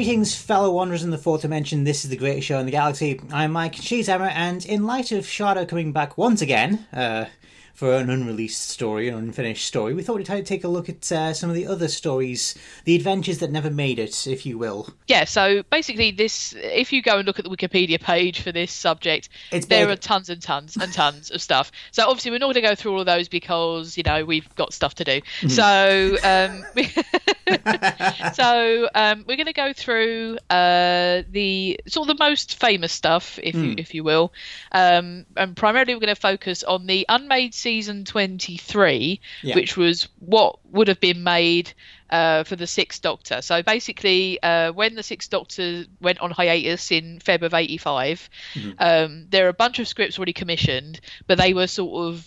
Greetings, fellow wanderers in the fourth dimension. This is the greatest show in the galaxy. I'm Mike, Emma, and in light of Shada coming back once again, uh, for an unreleased story, an unfinished story, we thought we'd take a look at uh, some of the other stories, the adventures that never made it, if you will. Yeah, so basically, this if you go and look at the Wikipedia page for this subject, It's there big. are tons and tons and tons of stuff. So obviously, we're not going to go through all of those because you know we've got stuff to do. So um, so um, we're going to go through uh, the sort of the most famous stuff, if you if you will, um, and primarily we're going to focus on the unmade season twenty three, Yeah. which was what would have been made. Uh, for the Sixth Doctor. So basically, uh, when the Sixth Doctor went on hiatus in Feb of '85, um, there are a bunch of scripts already commissioned, but they were sort of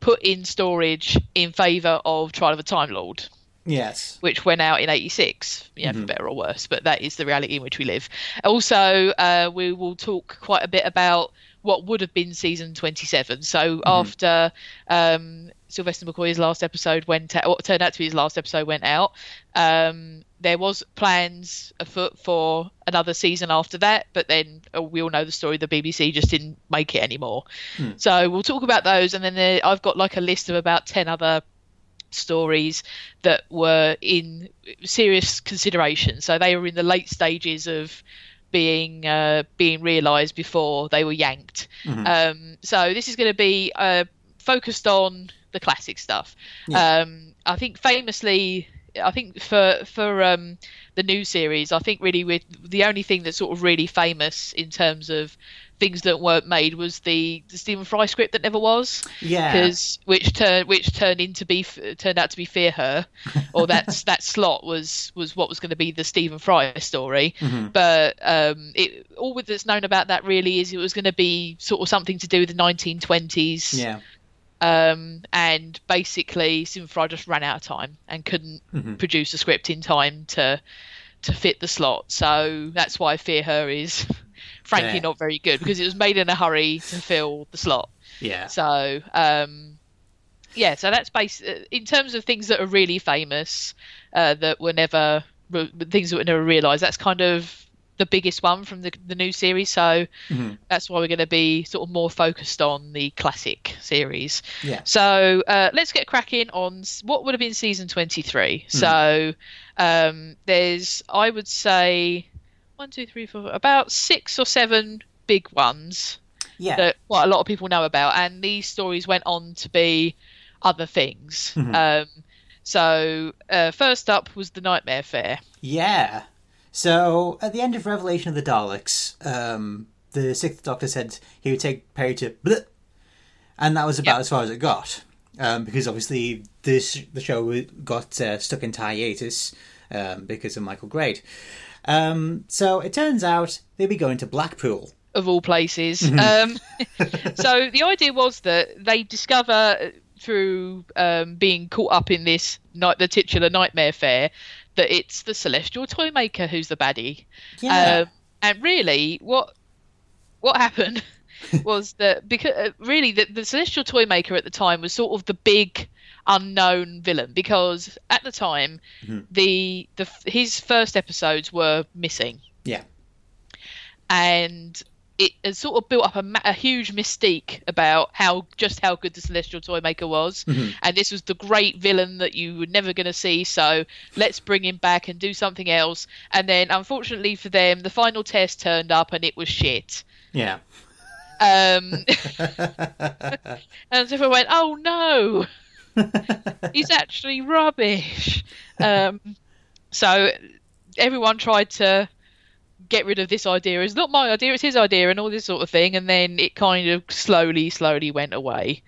put in storage in favour of Trial of a Time Lord Yes. which went out in 86 yeah for better or worse but that is the reality in which we live also uh, we will talk quite a bit about what would have been season 27 so after um, sylvester mccoy's last episode went out what turned out to be his last episode went out um, there was plans afoot for another season after that but then uh, we all know the story the bbc just didn't make it anymore. So we'll talk about those and then there, i've got like a list of about 10 other stories that were in serious consideration. So they were in the late stages of being uh, being realised before they were yanked. Um, so this is going to be uh, focused on the classic stuff. Um, I think famously, I think for for um, the new series, I think really with the only thing that's sort of really famous in terms of things that weren't made was the, the Stephen Fry script that never was Yeah. because which turned which turned into be turned out to be Fear Her, or that's that slot was was what was going to be the Stephen Fry story. But um, it all that's known about that really is it was going to be sort of something to do with the 1920s. Yeah. Um, and basically, Stephen Fry just ran out of time and couldn't produce a script in time to to fit the slot. So that's why Fear Her is frankly Yeah. not very good because it was made in a hurry to fill the slot. Yeah. So, um, yeah, so that's based in terms of things that are really famous uh, that were never re- things that were never realised. That's kind of the biggest one from the the new series. So that's why we're going to be sort of more focused on the classic series. Yeah. So uh, let's get cracking on what would have been season 23. So um, there's, I would say, one, two, three, four, about six or seven big ones Yeah. that what a lot of people know about, and these stories went on to be other things. Um, so uh, first up was the Nightmare Fair. Yeah. So at the end of Revelation of the Daleks, um, the Sixth Doctor said he would take Peri to, bleh, and that was about Yep. as far as it got, um, because obviously this the show got uh, stuck in hiatus um, because of Michael Grade. Um, so it turns out they'll be going to Blackpool. of all places. Um, so the idea was that they discover uh, through um, being caught up in this night, the titular nightmare fair, that it's the celestial toy maker who's the baddie. Yeah. Um, and really, what what happened was that because uh, really the, the celestial toy maker at the time was sort of the big unknown villain because at the time the the his first episodes were missing. Yeah. and it has sort of built up a, a huge mystique about how just how good the celestial toy maker was. And this was the great villain that you were never going to see so let's bring him back and do something else. And then unfortunately for them the final test turned up and it was shit. Yeah. um, and so everyone went oh no he's actually rubbish um, so everyone tried to get rid of this idea. It's not my idea; it's his idea, and all this sort of thing. And then it kind of slowly, slowly went away.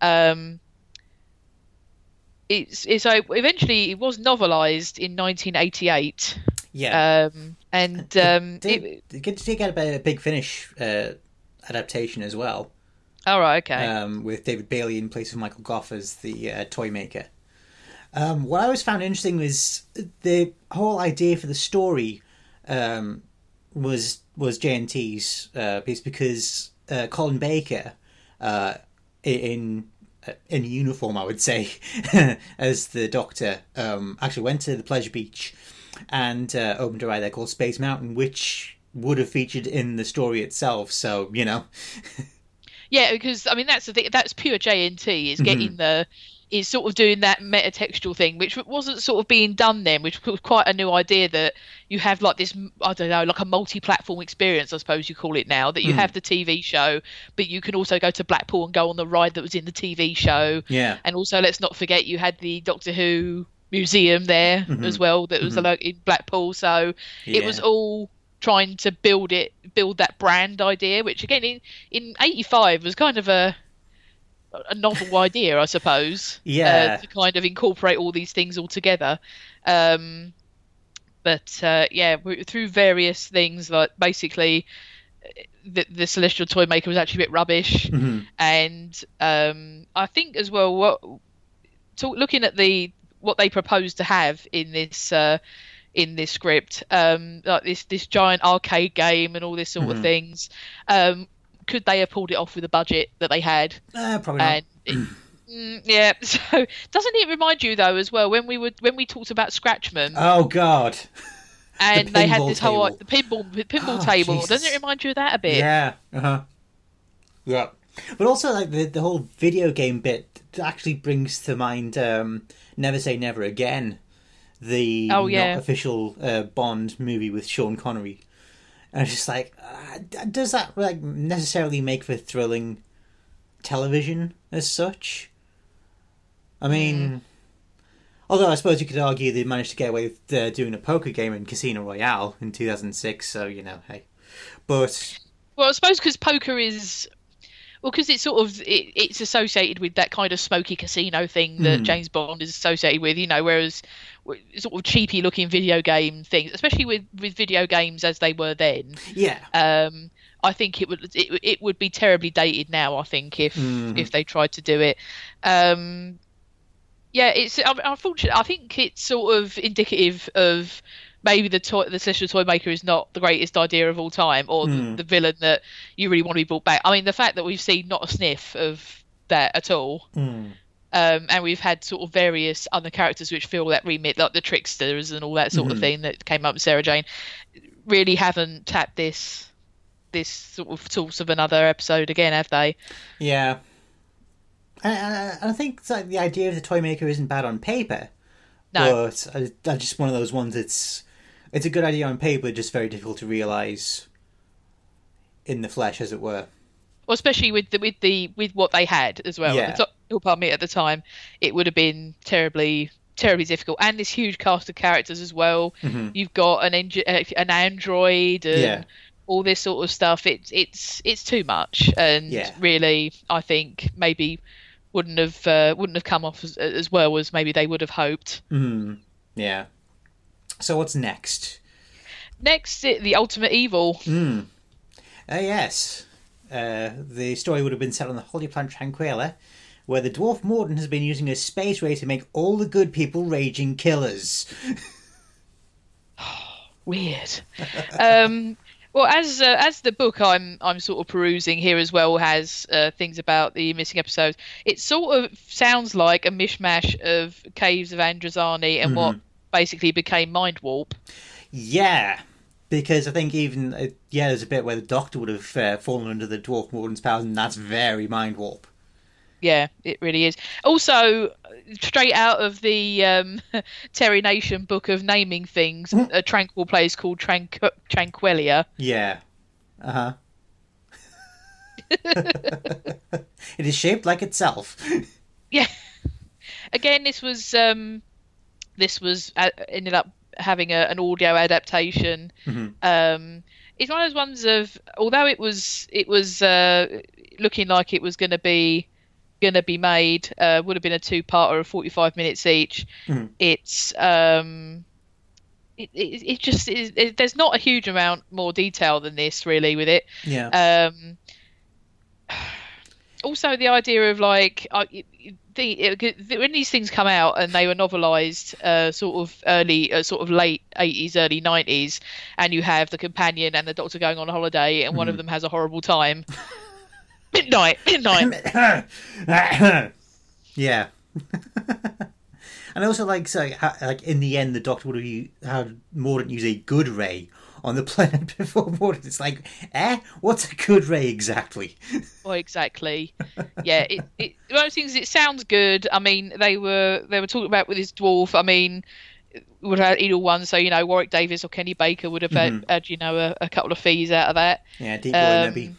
Um, it's, it's so eventually it was novelized in 1988, Yeah. um, and um, did, it, did, get a, a big finish uh, adaptation as well? All right, okay, um, with David Bailie in place of Michael Gough as the uh, toy maker. Um, what I always found interesting was the whole idea for the story um, was was JNT's uh, piece because uh, Colin Baker uh, in in uniform, I would say, as the Doctor um, actually went to the pleasure beach and uh, opened a ride there called Space Mountain, which would have featured in the story itself. So you know, Yeah, because I mean that's the thing. That's pure JNT. Is mm-hmm. getting the is sort of doing that metatextual thing, which wasn't sort of being done then, which was quite a new idea that you have like this, I don't know, like a multi-platform experience, I suppose you call it now. That you mm. have the TV show, but you can also go to Blackpool and go on the ride that was in the TV show. yeah, And also, let's not forget you had the Doctor Who museum there mm-hmm. as well that was mm-hmm. like in Blackpool. So it was all trying to build it, build that brand idea, which again in in '85 was kind of a a novel idea, I suppose. Yeah. Uh, to kind of incorporate all these things all together. Um, but uh, yeah, through various things, like basically. uh, The, the celestial toy maker was actually a bit rubbish, Mhm. and um, I think as well, what talk, looking at the what they proposed to have in this uh, in this script, um, like this this giant arcade game and all this sort of things, um, could they have pulled it off with the budget that they had? uh, probably not. It, mm, yeah, so doesn't it remind you though as well when we were when we talked about Scratchman oh God, and they had this whole like, the pinball pinball Oh, table? Jesus. Doesn't it remind you of that a bit? yeah, uh huh, yeah. But also, like the the whole video game bit actually brings to mind um, "Never Say Never Again," the Oh, yeah. not official uh, Bond movie with Sean Connery. And it's just like, uh, does that like necessarily make for thrilling television as such? I mean, although I suppose you could argue they managed to get away with uh, doing a poker game in Casino Royale in 2006, so you know, hey. But Well, I suppose because poker is, well, because it's sort of it, it's associated with that kind of smoky casino thing that James Bond is associated with, you know. Whereas sort of cheapy looking video game things, especially with with video games as they were then, yeah, um, I think it would it, it would be terribly dated now. I think if if they tried to do it. Um, yeah, it's un- unfortunate. I think it's sort of indicative of maybe the toy, the Celestial Toy Maker is not the greatest idea of all time, or the, hmm. the villain that you really want to be brought back. I mean, the fact that we've seen not a sniff of that at all, hmm. um, and we've had sort of various other characters which fill that remit, like the tricksters and all that sort of hmm. thing that came up with Sarah Jane, really haven't tapped this this sort of source of another episode again, have they? yeah. And, I think like the idea of the toy maker isn't bad on paper, No. but I, that's just one of those ones. It's it's a good idea on paper, just very difficult to realize in the flesh, as it were. Well, especially with the with the with what they had as well. Yeah. At the top, pardon me, at the time, it would have been terribly terribly difficult, and this huge cast of characters as well. You've got an engi- uh, an android and Yeah. all this sort of stuff. It's it's it's too much, and Yeah. really, I think maybe wouldn't have uh, wouldn't have come off as, as well as maybe they would have hoped. Yeah. So what's next? Next, the ultimate evil. Uh, yes. Uh, the story would have been set on the holy planet Tranquela, where the dwarf Mordant has been using a space ray to make all the good people raging killers. weird. um, well, as uh, as the book I'm I'm sort of perusing here as well has uh, things about the missing episodes. It sort of sounds like a mishmash of Caves of Androzani and what basically became Mind Warp. Yeah, because I think even uh, yeah, there's a bit where the Doctor would have uh, fallen under the dwarf Mordant's powers, and that's very mind warp. Yeah, it really is. Also, straight out of the um, Terry Nation book of naming things, a tranquil place called Tranqu- Tranquilia. Yeah. Uh huh. it is shaped like itself. yeah again this was um this was uh, ended up having a, an audio adaptation. Um it's one of those ones of although it was it was uh looking like it was going to be going to be made uh would have been a two part or a 45 minutes each it's um it, it, it just is it, there's not a huge amount more detail than this really with it. Yeah. um also the idea of like uh, the, it, when these things come out and they were novelized uh, sort of early uh, sort of late 80s early 90s and you have the companion and the doctor going on a holiday and one of them has a horrible time. Midnight midnight. Yeah. And also, like, so, how, like in the end, the Doctor would have had Mordant use a good ray on the planet before Mordant. It's like, eh, what's a good ray exactly? Oh, exactly. Yeah, it, it one of the things. It sounds good. I mean, they were they were talking about with his dwarf. I mean, would have had either one. So you know, Warwick Davis or Kenny Baker would have had, had you know a, a couple of fees out of that. Yeah, Deep Roy Um, maybe.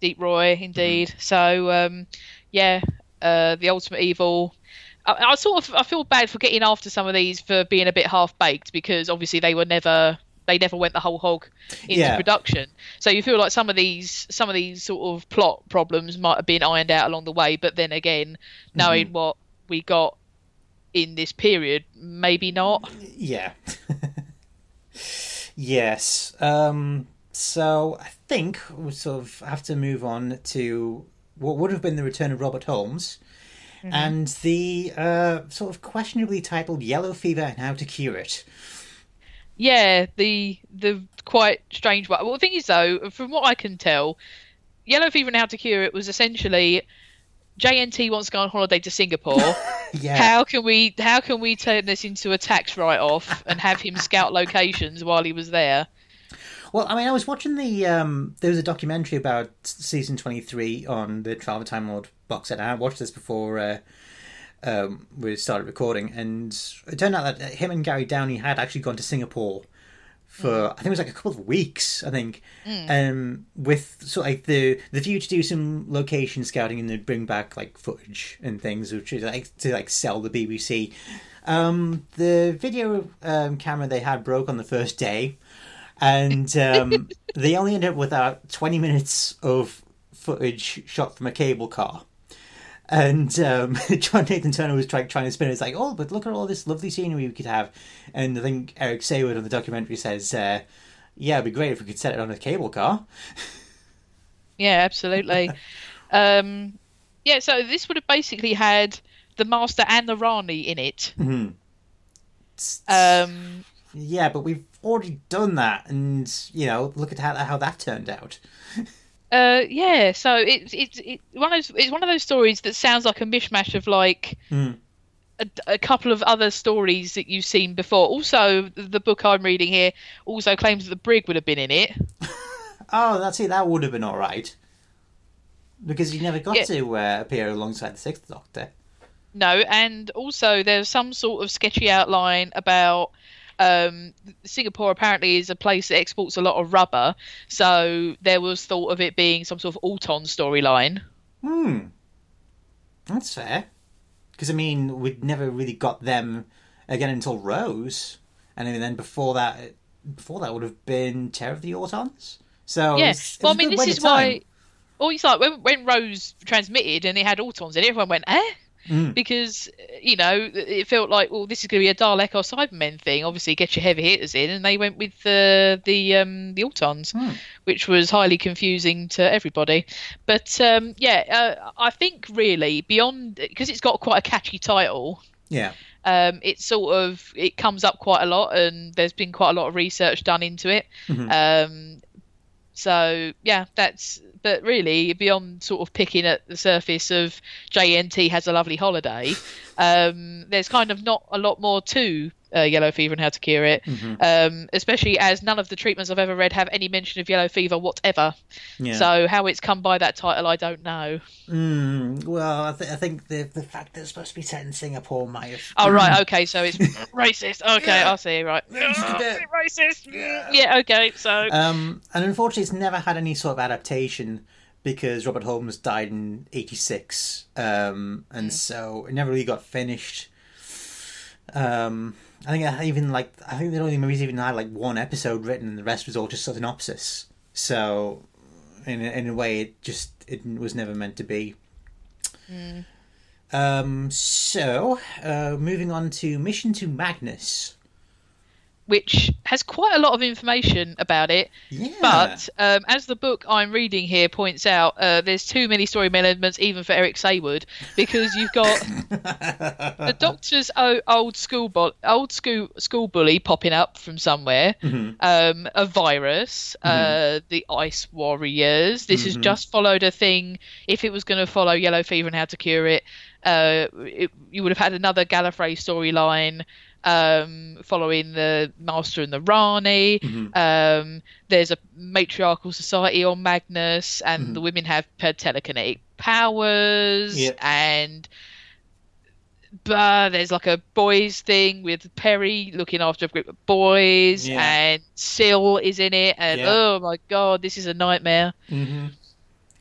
Deep Roy, indeed. So um, yeah, uh, the Ultimate Evil. I, I sort of I feel bad for getting after some of these for being a bit half baked because obviously they were never they never went the whole hog into Yeah. production. So you feel like some of these some of these sort of plot problems might have been ironed out along the way, but then again, knowing what we got in this period, maybe not. Yeah. yes. Um, so I think we sort of have to move on to what would have been the return of Robert Holmes and the uh, sort of questionably titled Yellow Fever and How to Cure It. Yeah, the the quite strange one. Well, the thing is though, from what I can tell, Yellow Fever and How to Cure It was essentially JNT wants to go on holiday to Singapore. Yeah. How can we how can we turn this into a tax write off and have him scout locations while he was there? Well, I mean, I was watching the. Um, there was a documentary about season 23 on the Trial of a Time Lord box set. and I watched this before uh, um, we started recording, and it turned out that him and Gary Downie had actually gone to Singapore for I think it was like a couple of weeks. I think, um, with sort of like the the view to do some location scouting and then bring back like footage and things, which is like to like sell the BBC. Um, the video um, camera they had broke on the first day, and um, they only ended up with about twenty minutes of footage shot from a cable car. And um, John Nathan Turner was trying trying to spin it. It's like, oh, but look at all this lovely scenery we could have. And I think Eric Saward on the documentary says, uh, "Yeah, it'd be great if we could set it on a cable car." Yeah, absolutely. um, yeah, so this would have basically had the Master and the Rani in it. Um, yeah, but we've already done that, and you know, look at how how that turned out. Uh, yeah, so it's it's it, one of those, it's one of those stories that sounds like a mishmash of like Mm. a, a couple of other stories that you've seen before. Also, the book I'm reading here also claims that the brig would have been in it. Oh, that's it. That would have been all right. Because he never got Yeah. to uh, appear alongside the Sixth Doctor. No, and also there's some sort of sketchy outline about um, Singapore apparently is a place that exports a lot of rubber, so there was thought of it being some sort of Auton storyline. Hmm. That's fair. Because, I mean, we'd never really got them again until Rose. And then before that, before that would have been Terror of the Autons. So, it Yeah, was- it well, I mean, this is why. Well, it's like when when Rose transmitted and it had Autons in it, everyone went, "Eh." Mm. Because you know it felt like well this is going to be a Dalek or Cybermen thing. Obviously, get your heavy hitters in, and they went with the the um, the Autons, Hmm. which was highly confusing to everybody. But um, yeah, uh, I think really beyond because it's got quite a catchy title. Yeah. Um, it sort of it comes up quite a lot, and there's been quite a lot of research done into it. Um, so yeah, that's but really beyond sort of picking at the surface of JNT has a lovely holiday. Um, there's kind of not a lot more to uh, yellow fever and how to cure it, um, especially as none of the treatments I've ever read have any mention of yellow fever whatever. Yeah. So how it's come by that title, I don't know. Mm, well, I, th- I think the the fact that it's supposed to be set in Singapore might have. Oh right, okay, so it's racist. Okay, Yeah. I see. Right, Oh, racist. Mm, Yeah, okay. So Um, and unfortunately, it's never had any sort of adaptation because Robert Holmes died in '86, um, and so it never really got finished. Um, I think I even like I think the only movies even had like one episode written, and the rest was all just a synopsis. So, in a, in a way, it just it was never meant to be. Um, so, uh, moving on to Mission to Magnus. Which has quite a lot of information about it. Yeah. But um, as the book I'm reading here points out, uh, there's too many story elements even for Eric Saward because you've got the Doctor's old school old school school bully popping up from somewhere, um, a virus, uh, the Ice Warriors. This has just followed a thing. If it was going to follow Yellow Fever and how to cure it. uh, it, you would have had another Gallifrey storyline um, following the Master and the Rani. Um, there's a matriarchal society on Magnus, and the women have telekinetic powers, Yep. and but there's like a boys thing with Peri looking after a group of boys, Yeah. and Sil is in it, and Yeah. oh my god, this is a nightmare. Mm-hmm.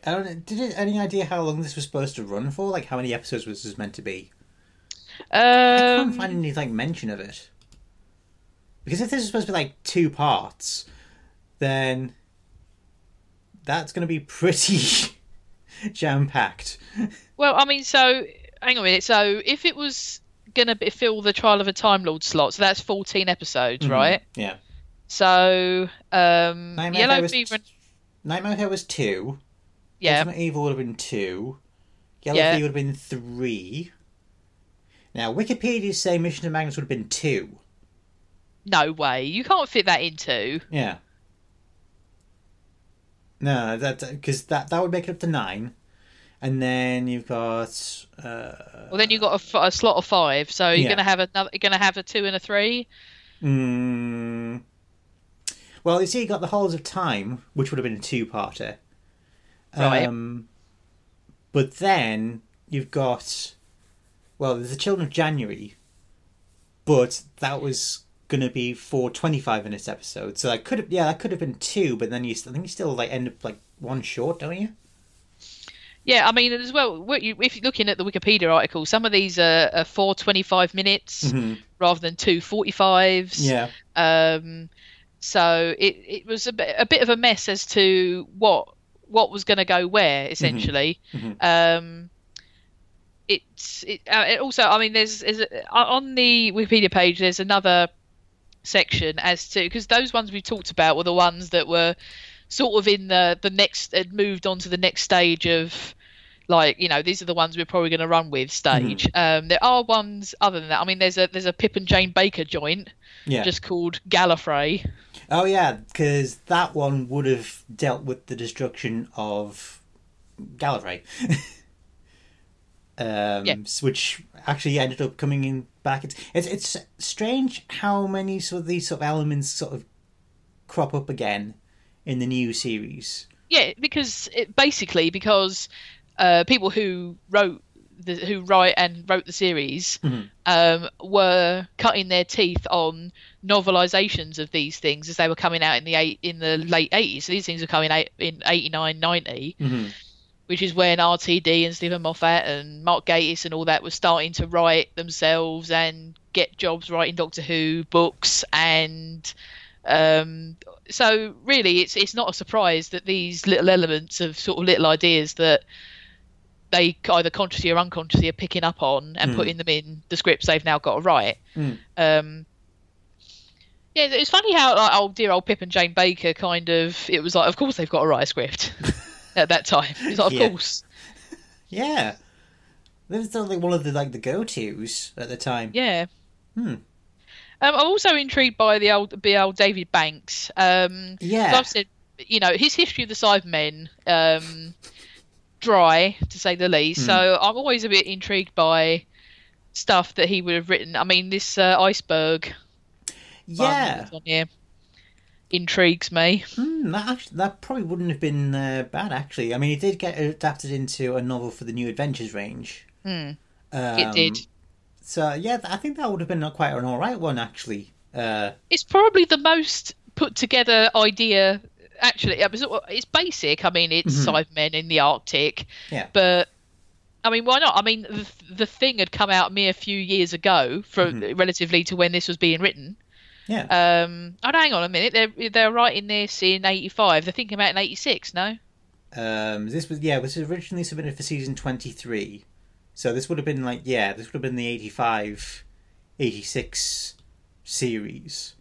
I don't. know, Did it any idea how long this was supposed to run for? Like how many episodes was this meant to be? I can't Um, find any like mention of it. Because if this is supposed to be like two parts, then that's going to be pretty jam packed. Well, I mean, so hang on a minute. So if it was gonna be, fill the Trial of a Time Lord slot, so that's fourteen episodes, right? Yeah. So um, Nightmare Yellow There was Fever, Nightmare Fair was two. yeah, Ultimate Evil would have been two. Yellow Yeah. Fever would have been three. Now Wikipedia's saying Mission to Magnus would have been two. no way, you can't fit that into. Yeah. No, that because that that would make it up to nine, and then you've got uh, Well, then you've got a f- a, slot of five, so you're Yeah. gonna have another. You're gonna have a two and a three. mm, well, you see, you got the Hollows of Time, which would have been a two-parter. Right. Um, but then you've got well, there's the Children of January, but that was going to be for 25 minutes episode. So that could have yeah, that could have been two, but then you I think you still like end up like one short, don't you? Yeah, I mean, as well, if you're looking at the Wikipedia article, some of these are, are four 25 minutes Mhm. rather than two 45s. Yeah. Um, so it, it was a bit, a bit of a mess as to what what was going to go where essentially. Mhm. Um, it's it, uh, it also I mean there's, there's a, on the Wikipedia page there's another section as to because those ones we talked about were the ones that were sort of in the the next had moved on to the next stage of like you know these are the ones we're probably going to run with stage um there are ones other than that i mean there's a there's a pip and jane baker joint Yeah. just called Gallifrey. Oh yeah, because that one would have dealt with the destruction of Gallifrey, um, Yeah. which actually ended up coming in back. It's, it's it's strange how many sort of these sort of elements sort of crop up again in the new series. Yeah, because it, basically because uh, people who wrote the, who write and wrote the series Mhm. um, were cutting their teeth on novelizations of these things as they were coming out in the eight, in the late 80s. So these things were coming out in 89, 90, Mm-hmm. Which is when RTD and Steven Moffat and Mark Gatiss and all that were starting to write themselves and get jobs writing Doctor Who books and um, so really it's it's not a surprise that these little elements of sort of little ideas that they either consciously or unconsciously are picking up on and Mm. putting them in the scripts they've now got to write. Mm. Um, yeah, it's funny how like old dear old Pip and Jane Baker kind of it was like, of course they've got to write a script at that time. It's like, of Yeah. course, Yeah, that was like one of the like the go tos at the time. yeah. Hmm. Um, I'm also intrigued by the old the old David Banks. Um, Yeah. I've said, you know, his history of the Cybermen, um, dry to say the least. Hmm. So I'm always a bit intrigued by stuff that he would have written. I mean, this uh, iceberg Yeah, intrigues me. Hmm, that actually, that probably wouldn't have been uh, bad actually. I mean, it did get adapted into a novel for the New Adventures range. Hmm. Um, It did. So yeah, I think that would have been quite an all right one actually. Uh, It's probably the most put together idea. Actually, it's basic. I mean, it's Mhm. Cybermen in the Arctic. Yeah. But I mean, why not? I mean, the, the thing had come out a mere few years ago, from relatively to when this was being written. Yeah, Um, oh, no, hang on a minute. They're they're writing this in '85. They're thinking about it in '86. No. um, this was yeah, this was originally submitted for season twenty three, so this would have been like yeah, this would have been the 85, 86 series.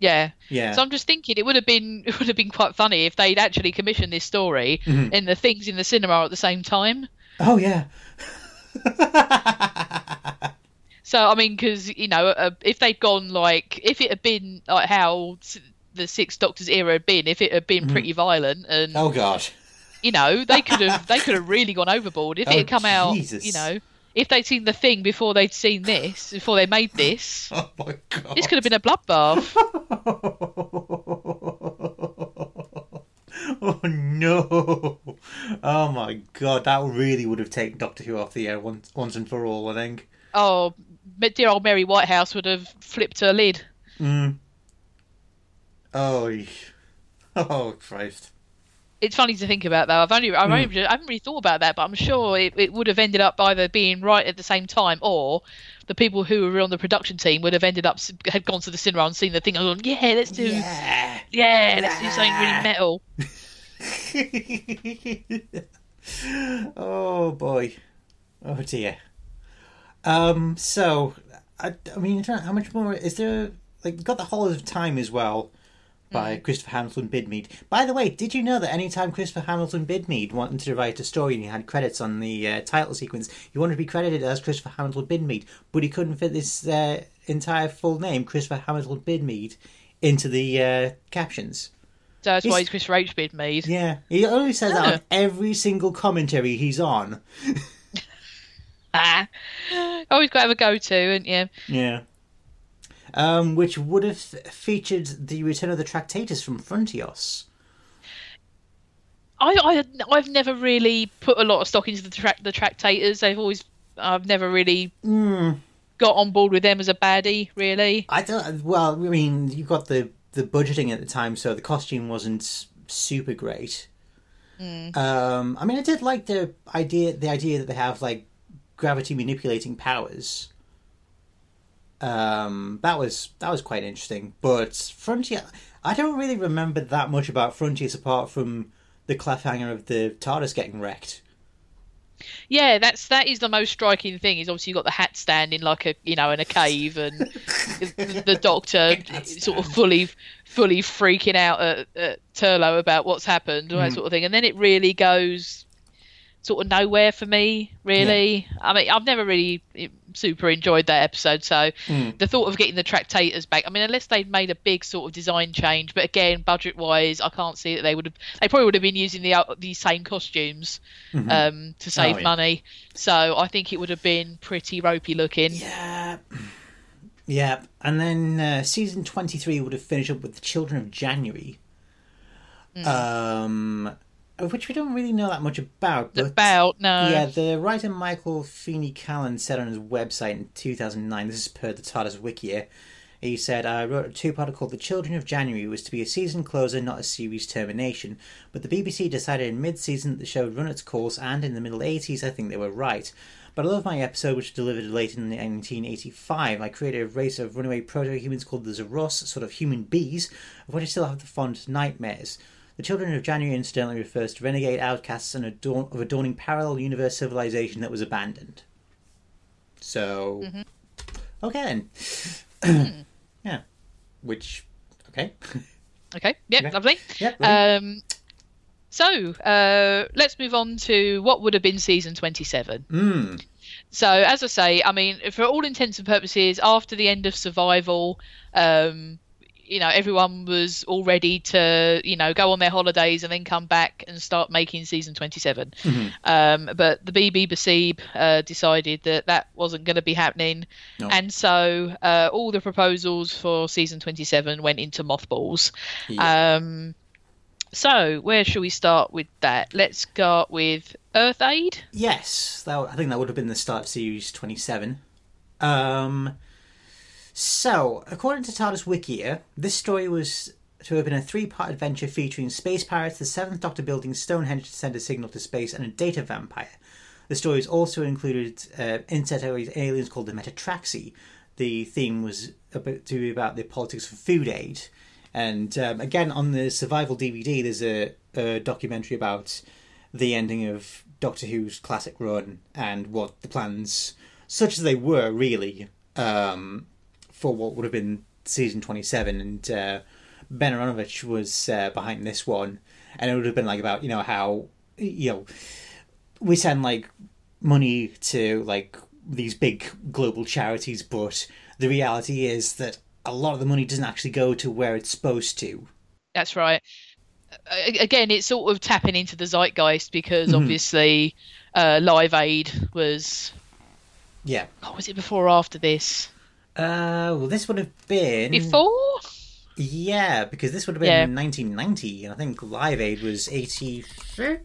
Yeah. Yeah, So I'm just thinking it would have been it would have been quite funny if they'd actually commissioned this story Mhm. and the things in the cinema at the same time. oh yeah. So I mean, because you know, uh, if they'd gone like if it had been like how the Six Doctors era had been, if it had been pretty violent and Mm-hmm. oh god. you know they could have they could have really gone overboard if Oh, it had come out you know if they'd seen the thing before they'd seen this, before they made this, Oh my god. this could have been a bloodbath. oh no! Oh my god, that really would have taken Doctor Who off the air once, once and for all. I think. oh, dear old Mary Whitehouse would have flipped her lid. Mm. Oh, oh Christ! It's funny to think about though. I've only, I've only, I haven't really thought about that, but I'm sure it, it would have ended up either being right at the same time, or the people who were on the production team would have ended up had gone to the cinema and seen the thing and gone, yeah, let's do, yeah, Yeah. let's do something really metal. oh boy. Oh dear. Um. So, I, I mean, I don't know, how much more is there? Like, we've got the Hollows of Time as well by Christopher Hamilton Bidmead. By the way, did you know that anytime Christopher Hamilton Bidmead wanted to write a story and he had credits on the uh, title sequence, he wanted to be credited as Christopher Hamilton Bidmead, but he couldn't fit this uh, entire full name, Christopher Hamilton Bidmead, into the uh, captions. So that's why He's- he's Christopher H. Bidmead. Yeah, he only says that on every single commentary he's on. Ah, always got to have a go-to, and yeah. Yeah. Um, which would have featured the return of the Tractators from Frontios. I, I I've never really put a lot of stock into the tra- the tractators. They've always I've never really Mm, got on board with them as a baddie. Really, I don't. Well, I mean, you got the the budgeting at the time, so the costume wasn't super great. Um, I mean, I did like the idea the idea that they have like gravity manipulating powers. Um, that was that was quite interesting. But Frontios, I don't really remember that much about Frontios apart from the cliffhanger of the TARDIS getting wrecked. yeah. That's that is the most striking thing. Is obviously you've got the hat standing like a you know in a cave, and the, the Doctor sort of fully fully freaking out at, at Turlough about what's happened, all that sort of thing. And then it really goes sort of nowhere for me. Really, I mean, I've never really eh, super enjoyed that episode. So the thought of getting the tractators back, I mean, unless they'd made a big sort of design change, but again, budget wise, I can't see that they would have. They probably would have been using the uh, the same costumes um, to save Oh, yeah. money. So I think it would have been pretty ropey looking. Yeah. Yeah, and then uh, season 23 would have finished up with The Children of January. Um, of which we don't really know that much about. But, About no, Yeah, the writer Michael Feeney Callan said on his website in 2009, this is per the TARDIS Wiki, he said, I wrote a two-parter called The Children of January was to be a season closer, not a series termination. But the BBC decided in mid-season that the show would run its course, and in the middle 80s, I think they were right. But I love my episode, which was delivered late in 1985. I created a race of runaway proto-humans called the Zaros, sort of human bees, of which I still have the fond nightmares. The Children of January incidentally refers to renegade outcasts and adorn- of adorning parallel universe civilization that was abandoned. So, okay then. yeah. Which, okay. Okay. Yep. Okay. Lovely. Yep. right. Um, so uh, let's move on to what would have been season twenty-seven. Mm. So, as I say, I mean, for all intents and purposes, after the end of Survival, um, you know, everyone was all ready to, you know, go on their holidays and then come back and start making season 27. Um, but the BBC uh, decided that that wasn't going to be happening. No. And so uh, all the proposals for season 27 went into mothballs. Yeah. Um, so, where shall we start with that? Let's start with Earth Aid. Yes, that, I think that would have been the start of series 27. Um, so, according to TARDIS Wikia, this story was to have been a three part adventure featuring space pirates, the Seventh Doctor building Stonehenge to send a signal to space, and a data vampire. The stories also included uh, interstellar aliens called the Metatraxi. The theme was about, to be about the politics of food aid. And um, again, on the Survival DVD, there's a, a documentary about the ending of Doctor Who's classic run and what the plans, such as they were, really, um, for what would have been season 27. And uh, Ben Aaronovitch was uh, behind this one. And it would have been like about, you know, how, you know, we send like money to like these big global charities, but the reality is that a lot of the money doesn't actually go to where it's supposed to. That's right. Again, it's sort of tapping into the zeitgeist because obviously uh, Live Aid was Yeah. Oh, was it before or after this? Uh, well, this would have been Before? Yeah, because this would have been Yeah. 1990, and I think Live Aid was 86.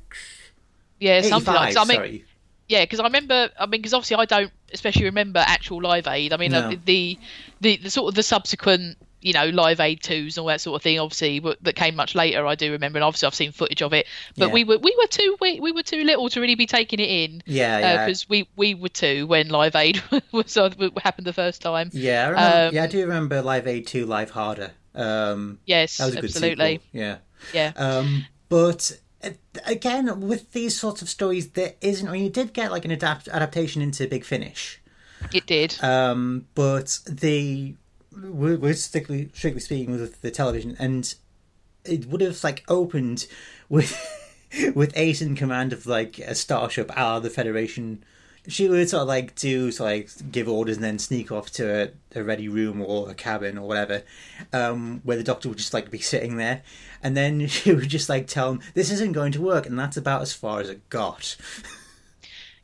Yeah, something like. So, I mean, sorry. yeah, because I remember. I mean, because obviously I don't especially remember actual Live Aid. I mean, No. uh, the, the the sort of the subsequent. You know, Live Aid twos and all that sort of thing. Obviously, w- that came much later. I do remember, and obviously I've seen footage of it. But Yeah. we were we were too we, we were too little to really be taking it in. Yeah, yeah. because we we were two when Live Aid was uh, happened the first time. yeah, I remember, um, yeah, I do remember Live Aid 2 Live Harder. Um, Yes, that was a absolutely. Yeah. Yeah, Um, but uh, again, with these sorts of stories, there isn't. I mean, you did get like an adapt- adaptation into Big Finish, it did. um, but the we're, we're strictly, strictly speaking with the television, and it would have like opened with with Ace in command of like a starship, a la the Federation. She would sort of like do of like give orders and then sneak off to a, a ready room or a cabin or whatever, um, where the Doctor would just like be sitting there, and then she would just like tell him this isn't going to work, and that's about as far as it got.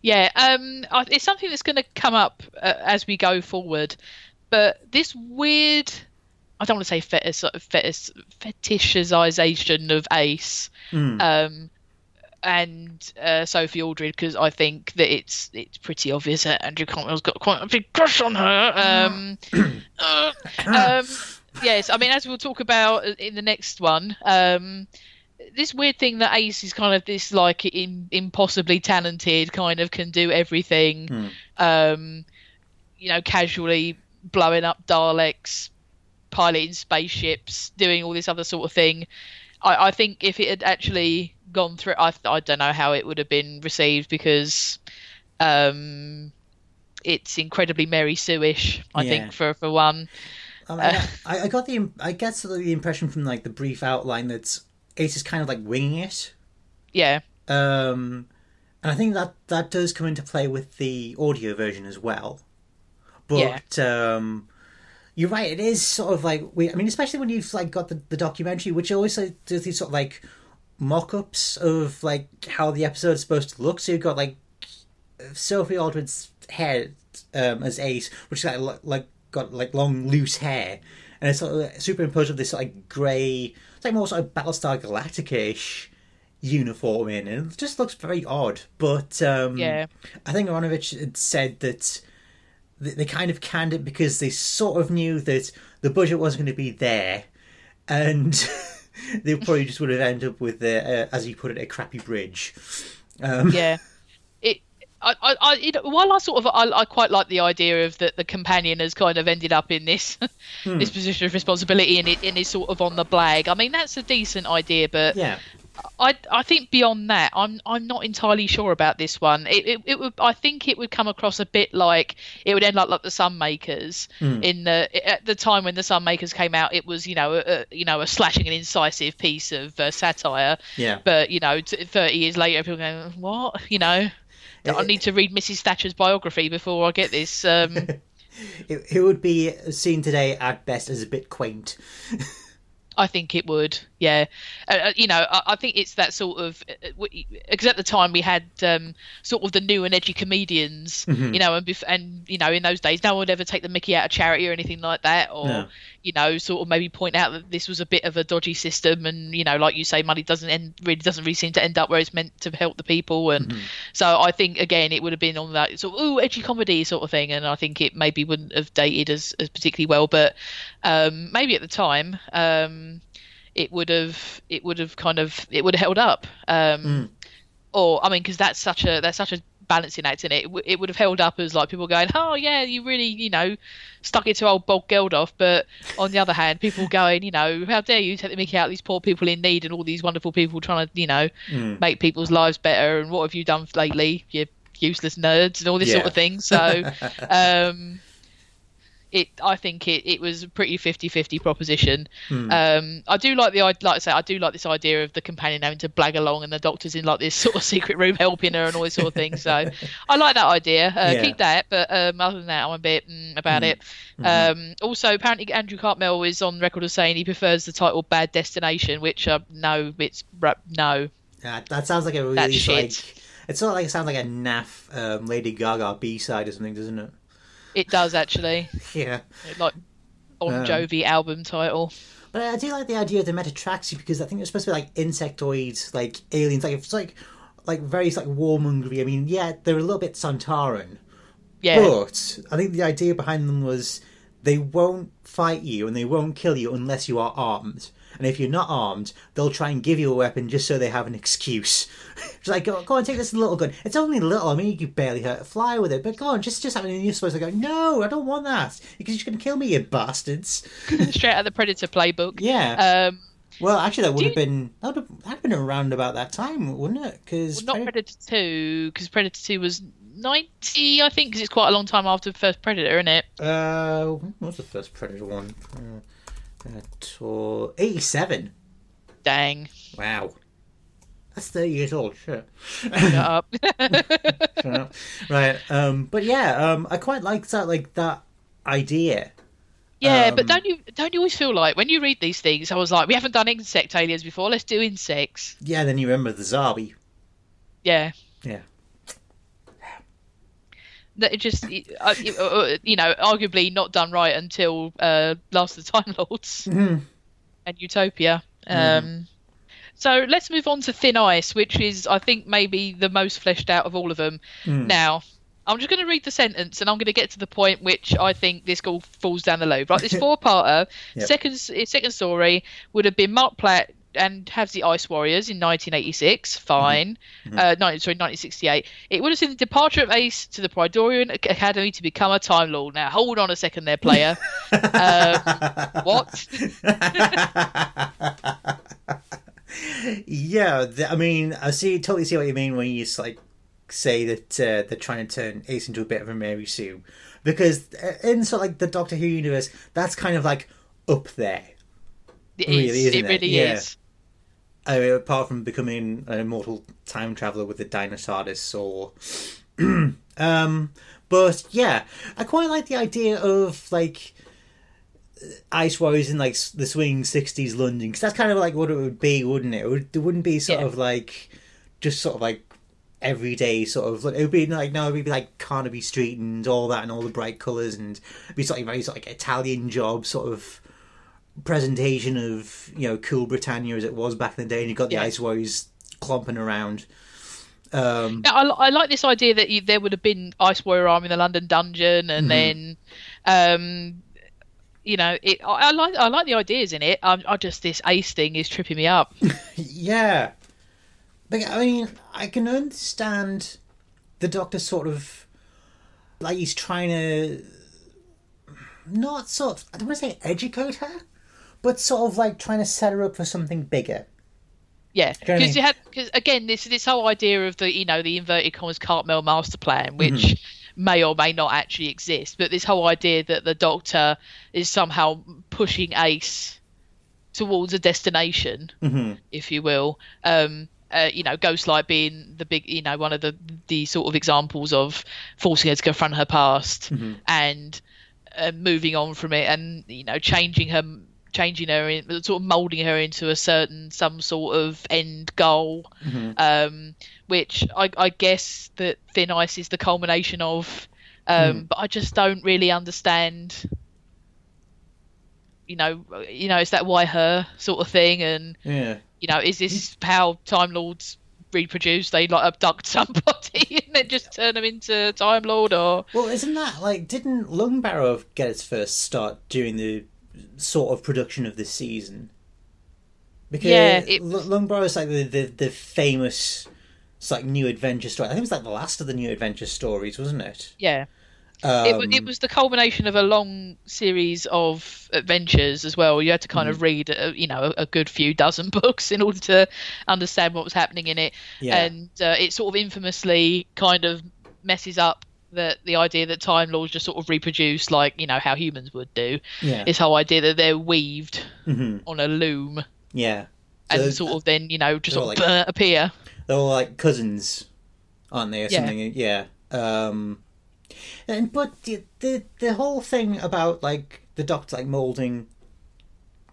Yeah, um, it's something that's going to come up uh, as we go forward. But this weird, I don't want to say fetish, fetish, fetishization of Ace, um, and uh, Sophie Aldred, because I think that it's it's pretty obvious that Andrew Cartmel's got quite a big crush on her. Um, uh, um, yes, I mean as we'll talk about in the next one. Um, this weird thing that Ace is kind of this like in, impossibly talented, kind of can do everything. Um, you know, casually blowing up Daleks, piloting spaceships, doing all this other sort of thing. I, I think if it had actually gone through, I, I don't know how it would have been received because um, it's incredibly Mary Sue-ish. I Yeah. think for for one. Um, I, I I got the I get sort the impression from like the brief outline that Ace is kind of like winging it. Yeah, Um, and I think that that does come into play with the audio version as well. But um, you're right; it is sort of like we. I mean, especially when you've like got the, the documentary, which always like, does these sort of like mock-ups of like how the episode's supposed to look. So you've got like Sophie Aldred's head um, as Ace, which is like like got like long loose hair, and it's sort of superimposed with this sort of like grey, it's like more sort of Battlestar Galactica-ish uniform in, and it just looks very odd. But um, Yeah. I think Aaronovitch had said that th- they kind of canned it because they sort of knew that the budget wasn't going to be there, and they probably just would have ended up with, uh, uh, as he put it, a crappy bridge. Um, yeah. It. I, I, I you know, while I sort of I, I quite like the idea of that the companion has kind of ended up in this this position of responsibility and it and is sort of on the blag. I mean that's a decent idea, but yeah, I I think beyond that, I'm I'm not entirely sure about this one. It, it it would I think it would come across a bit like it would end up like the Sunmakers in the at the time when the Sunmakers came out. It was you know a, you know a slashing and incisive piece of uh, satire. Yeah. But you know, t- thirty years later, people go, what? You know, I need to read Mrs. Thatcher's biography before I get this. Um, it, it would be seen today at best as a bit quaint. I think it would, yeah. Uh, uh, you know, I, I think it's that sort of because at the time we had um, sort of the new and edgy comedians, Mm-hmm. you know, and bef- and you know in those days no one would ever take the Mickey out of charity or anything like that, or No. you know, sort of maybe point out that this was a bit of a dodgy system, and you know, like you say, money doesn't end really doesn't really seem to end up where it's meant to help the people, and Mm-hmm. so I think again it would have been on that sort of ooh edgy comedy sort of thing, and I think it maybe wouldn't have dated as, as particularly well, but um, maybe at the time. Um, it would have it would have kind of it would have held up. Um or i mean because that's such a that's such a balancing act in it? It, w- it would have held up as like people going oh yeah you really you know stuck it to old Bob Geldof. But on the other hand people going you know how dare you take the mickey out of these poor people in need and all these wonderful people trying to you know make people's lives better and what have you done lately you useless nerds and all this sort of thing. So um it I think it, it was a pretty 50-50 proposition. Um, I do like the like I say I do like this idea of the companion having to blag along and the doctor's in like this sort of secret room helping her and all this sort of thing. So I like that idea. Uh, Yeah. Keep that, but um, other than that, I'm a bit mm, about it. Um, also, apparently Andrew Cartmel is on record of saying he prefers the title "Bad Destination," which uh, no, it's no. Uh, that sounds like a really like. It's of like it sounds like a naff um, Lady Gaga B side or something, doesn't it? It does actually, Yeah. like Bon Um, Jovi album title. But I do like the idea of the Metatraxi because I think they're supposed to be like insectoids, like aliens. Like it's like like very like warmongery. I mean, yeah, they're a little bit Sontaran, Yeah, but I think the idea behind them was they won't fight you and they won't kill you unless you are armed. And if you're not armed, they'll try and give you a weapon just so they have an excuse. It's like, go, go on, take this little gun. It's only little. I mean, you could barely hurt a fly with it, but go on, just just have it. And you're supposed to go, no, I don't want that because you're going to kill me, you bastards. straight out of the Predator playbook. Yeah. Um, Well, actually, that would have been that would have been around about that time, wouldn't it? Because well, not Predator Two, because Predator Two was ninety, I think, because it's quite a long time after the first Predator, isn't it? uh, when was the first Predator one? Uh, uh, to- eighty-seven. Dang, Wow, that's thirty years old. Shit. shut up. Shut up. right. Um. But yeah. Um. I quite like that. Like that idea. yeah, Um, but don't you don't you always feel like when you read these things, I was like, we haven't done insect aliens before, let's do insects. Yeah. Then you remember the Zarbi. Yeah. Yeah. That it just, uh, uh, you know, arguably not done right until uh, Last of the Time Lords Mhm. and Utopia. Um, So let's move on to Thin Ice, which is, I think, maybe the most fleshed out of all of them. Now, I'm just going to read the sentence, and I'm going to get to the point which I think this all falls down the lobe. Right, this four-parter, Yep. second second story would have been Marc Platt and have the Ice Warriors in 1986. Fine, Uh, no, sorry, 1968. It would have seen the departure of Ace to the Prydonian Academy to become a Time Lord. Now, hold on a second, there, player. um, what? yeah, th- I mean, I see, totally see what you mean when you like say that uh, they're trying to turn Ace into a bit of a Mary Sue, because uh, in sort of like the Doctor Who universe, that's kind of like up there. It Really, is. it it? really Yeah. is. I mean, apart from becoming an immortal time traveler with the Dinosaurus or. um, but yeah, I quite like the idea of like Ice Warriors in like the swinging '60s London because that's kind of like what it would be, wouldn't it? It, would, it wouldn't be sort Yeah. of like just sort of like everyday sort of. It would be like no, it would be like Carnaby Street and all that and all the bright colours and it'd be sort of very sort of like Italian job sort of presentation of you know cool Britannia as it was back in the day, and you got the Yeah. Ice Warriors clomping around. Um, Yeah, I, I like this idea that you, there would have been Ice Warrior Army in the London dungeon, and then, um, you know, it. I, I like I like the ideas in it. I, I just this Ace thing is tripping me up. yeah, but I mean, I can understand the Doctor sort of like he's trying to not sort of I don't want to say educate her, but sort of like trying to set her up for something bigger. Yeah, know I because mean? you had because again this this whole idea of the you know the inverted commas Cartmel master plan, which Mm-hmm. may or may not actually exist, but this whole idea that the Doctor is somehow pushing Ace towards a destination, Mm-hmm. if you will. Um, uh, you know, Ghostlight being the big, you know, one of the the sort of examples of forcing her to confront her past Mm-hmm. and uh, moving on from it, and you know, changing her, changing her, in, sort of molding her into a certain some sort of end goal. Um, which I, I guess that Thin Ice is the culmination of. Um, But I just don't really understand. You know, you know, it's that why her sort of thing, and Yeah. you know, is this how Time Lords reproduce? They like abduct somebody and then just turn them into Time Lord, or Well, isn't that like didn't Lungbarrow get its first start during the sort of production of this season? Because Yeah, it- L- Lungbarrow is like the, the the famous it's like new adventure story. I think it was like the last of the new adventure stories, wasn't it? yeah, Um, it, it was the culmination of a long series of adventures as well. You had to kind of read, uh, you know, a, a good few dozen books in order to understand what was happening in it. Yeah. And uh, it sort of infamously kind of messes up the the idea that Time Lords just sort of reproduce like you know how humans would do. Yeah. This whole idea that they're weaved Mhm. on a loom Yeah. and So sort of then you know just sort of like- appear. they're all like cousins, aren't they, or Yeah. something? Yeah. Um, and but the, the the whole thing about like the Doctor like molding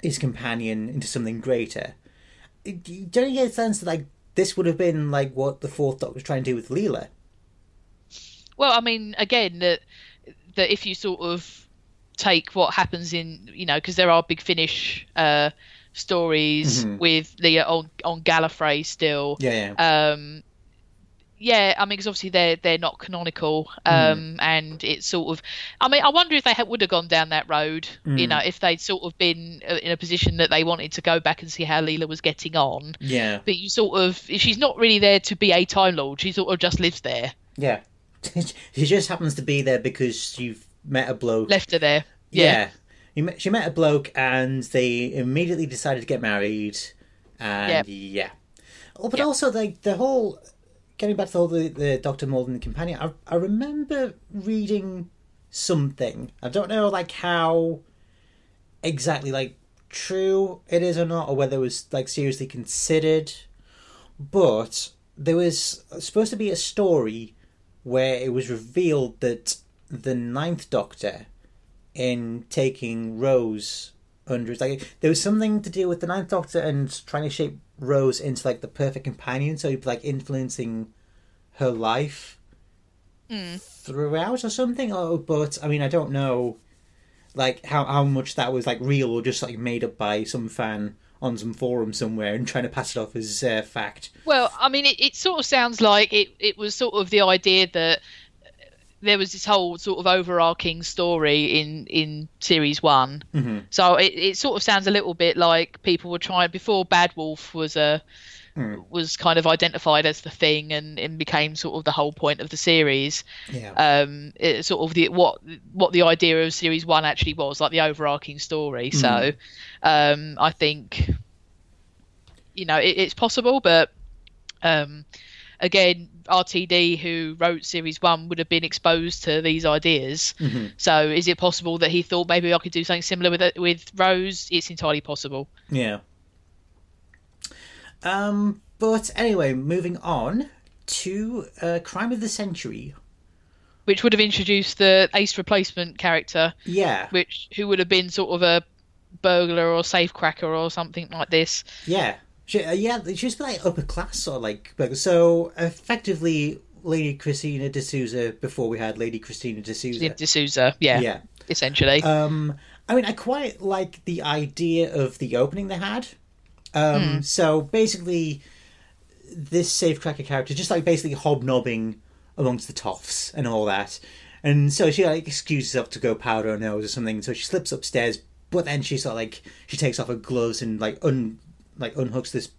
his companion into something greater. Don't you get a sense that like this would have been like what the Fourth Doctor was trying to do with Leela. Well, I mean, again, that that if you sort of take what happens in, you know, because there are big Finish uh, stories Mhm. with Leela on on Gallifrey still. Yeah, yeah. Um, yeah, I mean, because obviously they're they're not canonical, um, and it's sort of. I mean, I wonder if they ha- would have gone down that road. You Mm. know, if they'd sort of been uh, in a position that they wanted to go back and see how Leela was getting on. yeah, But you sort of, she's not really there to be a Time Lord. She sort of just lives there, yeah. she just happens to be there because you've met a bloke. left her there. Yeah. You met, she met a bloke and they immediately decided to get married. And Yep. yeah. Oh, but Yep. also, like, the whole. Getting back to all the, the Dr. Malden companion, I, I remember reading something. I don't know, like, how exactly, like, true it is or not, or whether it was, like, seriously considered. But there was supposed to be a story where it was revealed that the Ninth Doctor in taking Rose under his like there was something to do with the Ninth Doctor and trying to shape Rose into like the perfect companion, so he'd be like influencing her life hmm. throughout or something. Oh, but I mean, I don't know, like how how much that was like real or just like made up by some fan on some forum somewhere and trying to pass it off as uh, fact. Well, I mean, it, it sort of sounds like it, it was sort of the idea that there was this whole sort of overarching story in, in series one. Mm-hmm. So it, it sort of sounds a little bit like people were trying before Bad Wolf was a Mm. was kind of identified as the thing and, and became sort of the whole point of the series. Yeah. Um, it, sort of the what what the idea of series one actually was, like the overarching story. So, um, I think you know it, it's possible, but um, again, RTD, who wrote series one, would have been exposed to these ideas. Mhm. So, is it possible that he thought maybe I could do something similar with with Rose? It's entirely possible. Yeah. Um, but anyway, moving on to uh, Crime of the Century. Which would have introduced the ace replacement character, Yeah, which who would have been sort of a burglar or safecracker or something like this. yeah, she, uh, yeah. She was like upper class or like like- so. Effectively, Lady Christina de Souza before we had Lady Christina de Souza. D'Souza, yeah, Yeah. essentially. Um, I mean, I quite like the idea of the opening they had. Um, so basically, this safecracker character just like basically hobnobbing amongst the toffs and all that, and so she like excuses herself to go powder her nose or something. So she slips upstairs, but then she sort of like she takes off her gloves and like un like unhooks this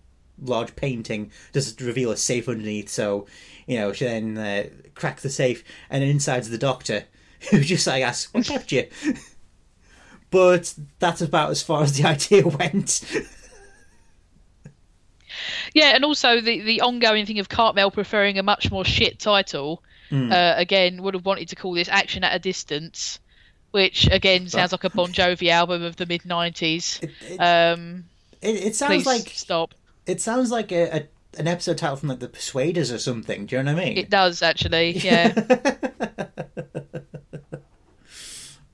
large painting just to reveal a safe underneath. So you know she then uh, cracks the safe, and then inside's the doctor who just like asks, "What kept you?" but that's about as far as the idea went. Yeah, and also the the ongoing thing of Cartmel preferring a much more shit title. Hmm. Uh, again, would have wanted to call this Action at a Distance, which again sounds like a Bon Jovi album of the mid '90s. It, it, Um, it, it sounds like stop. it sounds like a, a an episode title from like the Persuaders or something. Do you know what I mean? It does actually. Yeah.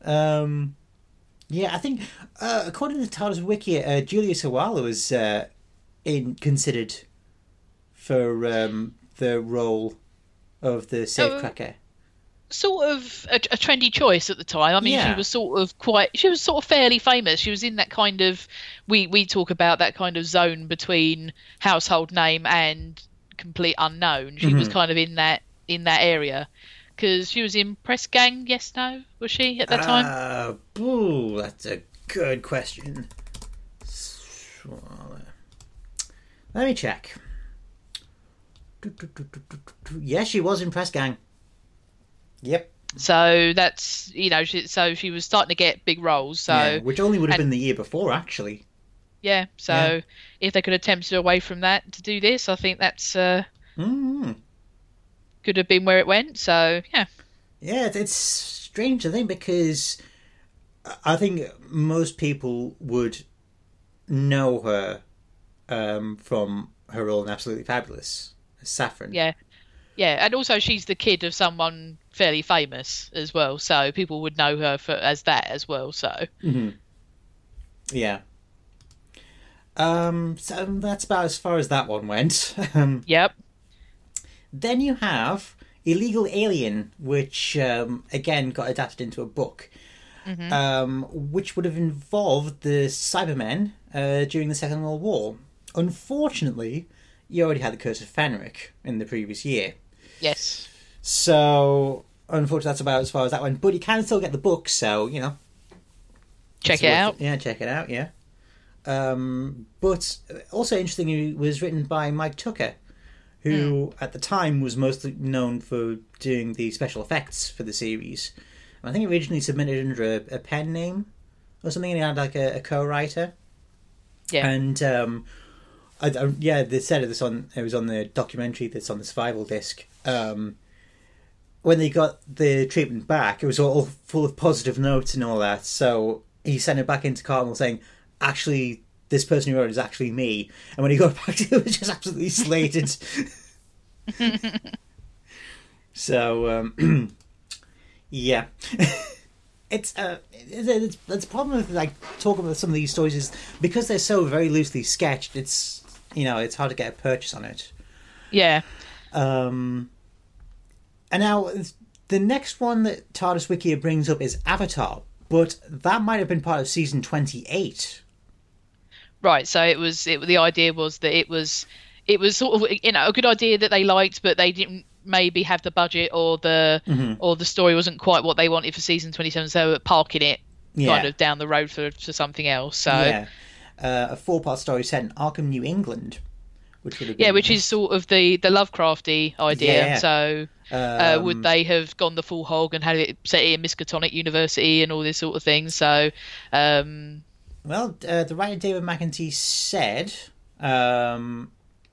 um, yeah, I think uh, according to TARDIS Wiki, uh, Julia Sawalha was uh, in considered for um, the role of the safecracker. sort of a, a trendy choice at the time. I mean, Yeah. she was sort of quite, she was sort of fairly famous. She was in that kind of, we we talk about that kind of zone between household name and complete unknown. She was Mhm. kind of in that in that area because she was in Press Gang. Yes, no, was she at that time? Uh, ooh, that's a good question. Let me check. Yes, she was in Press Gang. Yep. So that's you know, she, so she was starting to get big roles. So yeah, which only would have and- been the year before, actually. yeah, so Yeah. if they could have tempted her away from that to do this, I think that's uh, mm could have been where it went. So yeah. Yeah, it's, it's strange to think because I think most people would know her um, from her role in Absolutely Fabulous, Saffron. Yeah. Yeah, and also she's the kid of someone fairly famous as well, so people would know her for as that as well. So hmm Yeah. Um, so that's about as far as that one went. Yep. then you have Illegal Alien, which um, again got adapted into a book, um, which would have involved the Cybermen uh, during the Second World War. Unfortunately, you already had the Curse of Fenric in the previous year. Yes. So, unfortunately, that's about as far as that went. But you can still get the book, so, you know. Check it out. Yeah, check it out, yeah. Um, but also interestingly, it was written by Mike Tucker, who Hmm. at the time was mostly known for doing the special effects for the series. I think he originally submitted under a, a pen name or something, and he had like a, a co-writer. Yeah. And um, I, I, yeah, they said this on it was on the documentary that's on the survival disc. Um, when they got the treatment back, it was all full of positive notes and all that. So he sent it back into Cartmel saying, "Actually, this person who wrote it is actually me." And when he got back to it, was just absolutely slated. so um, yeah. It's uh, it's, it's a problem with like talking about some of these stories is because they're so very loosely sketched. It's you know it's hard to get a purchase on it. Yeah. Um, and now the next one that TARDIS Wikia brings up is Avatar, but that might have been part of season twenty eight. Right. So it was. It, the idea was that it was. It was sort of you know a good idea that they liked, but they didn't maybe have the budget or the Mm-hmm. or the story wasn't quite what they wanted for season twenty seven. So they were parking it Yeah. kind of down the road for for something else. So yeah, uh, a four part story set in Arkham, New England, which would have been, Yeah, which is sort of the the Lovecrafty idea. Yeah. So, uh, um, would they have gone the full hog and had it set in Miskatonic University and all this sort of thing? So, um, Well, uh, the writer David McIntee said um,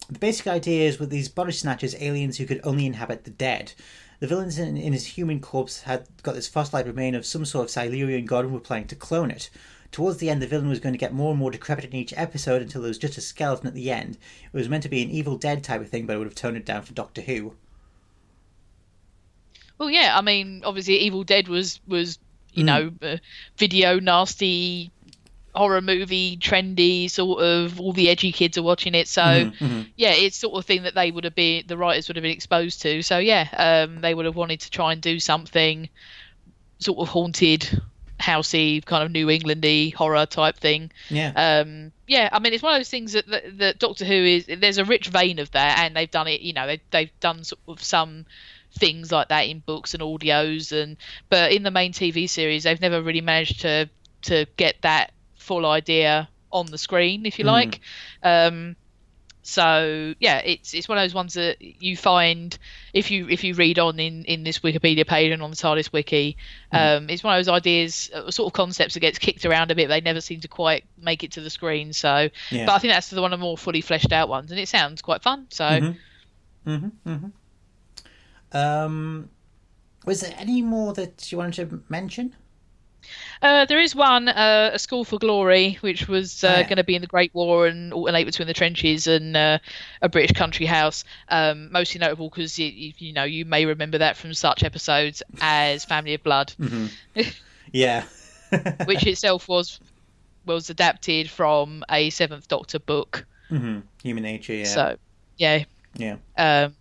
the basic idea is with these body snatchers, aliens who could only inhabit the dead. The villains in, in his human corpse had got this fossilized remain of some sort of Silurian god and were planning to clone it. Towards the end, the villain was going to get more and more decrepit in each episode until there was just a skeleton at the end. It was meant to be an Evil Dead type of thing, but it would have toned it down for Doctor Who. well, yeah, I mean, obviously, Evil Dead was was you Mm. know uh, video nasty horror movie trendy sort of all the edgy kids are watching it so Mm-hmm, yeah it's sort of thing that they would have been the writers would have been exposed to so yeah um they would have wanted to try and do something sort of haunted housey kind of new englandy horror type thing. Yeah. um yeah i mean it's one of those things that, that, that doctor who is there's a rich vein of that and they've done it you know they, they've done sort of some things like that in books and audios and but in the main tv series they've never really managed to to get that full idea on the screen if you like. Um so yeah it's it's one of those ones that you find if you if you read on in in this wikipedia page and on the tardis wiki um it's one of those ideas uh, sort of concepts that gets kicked around a bit they never seem to quite make it to the screen so Yeah. but i think that's the one of the more fully fleshed out ones and it sounds quite fun so Mm-hmm. Mm-hmm. Um, was there any more that you wanted to mention? Uh, there is one, uh, a school for glory, which was uh, Oh, yeah. going to be in the Great War and alternate between the trenches and uh, a British country house. Um, mostly notable because you, you know you may remember that from such episodes as Family of Blood, Yeah. which itself was was adapted from a Seventh Doctor book. hmm Human nature. Yeah. So yeah, yeah. Um,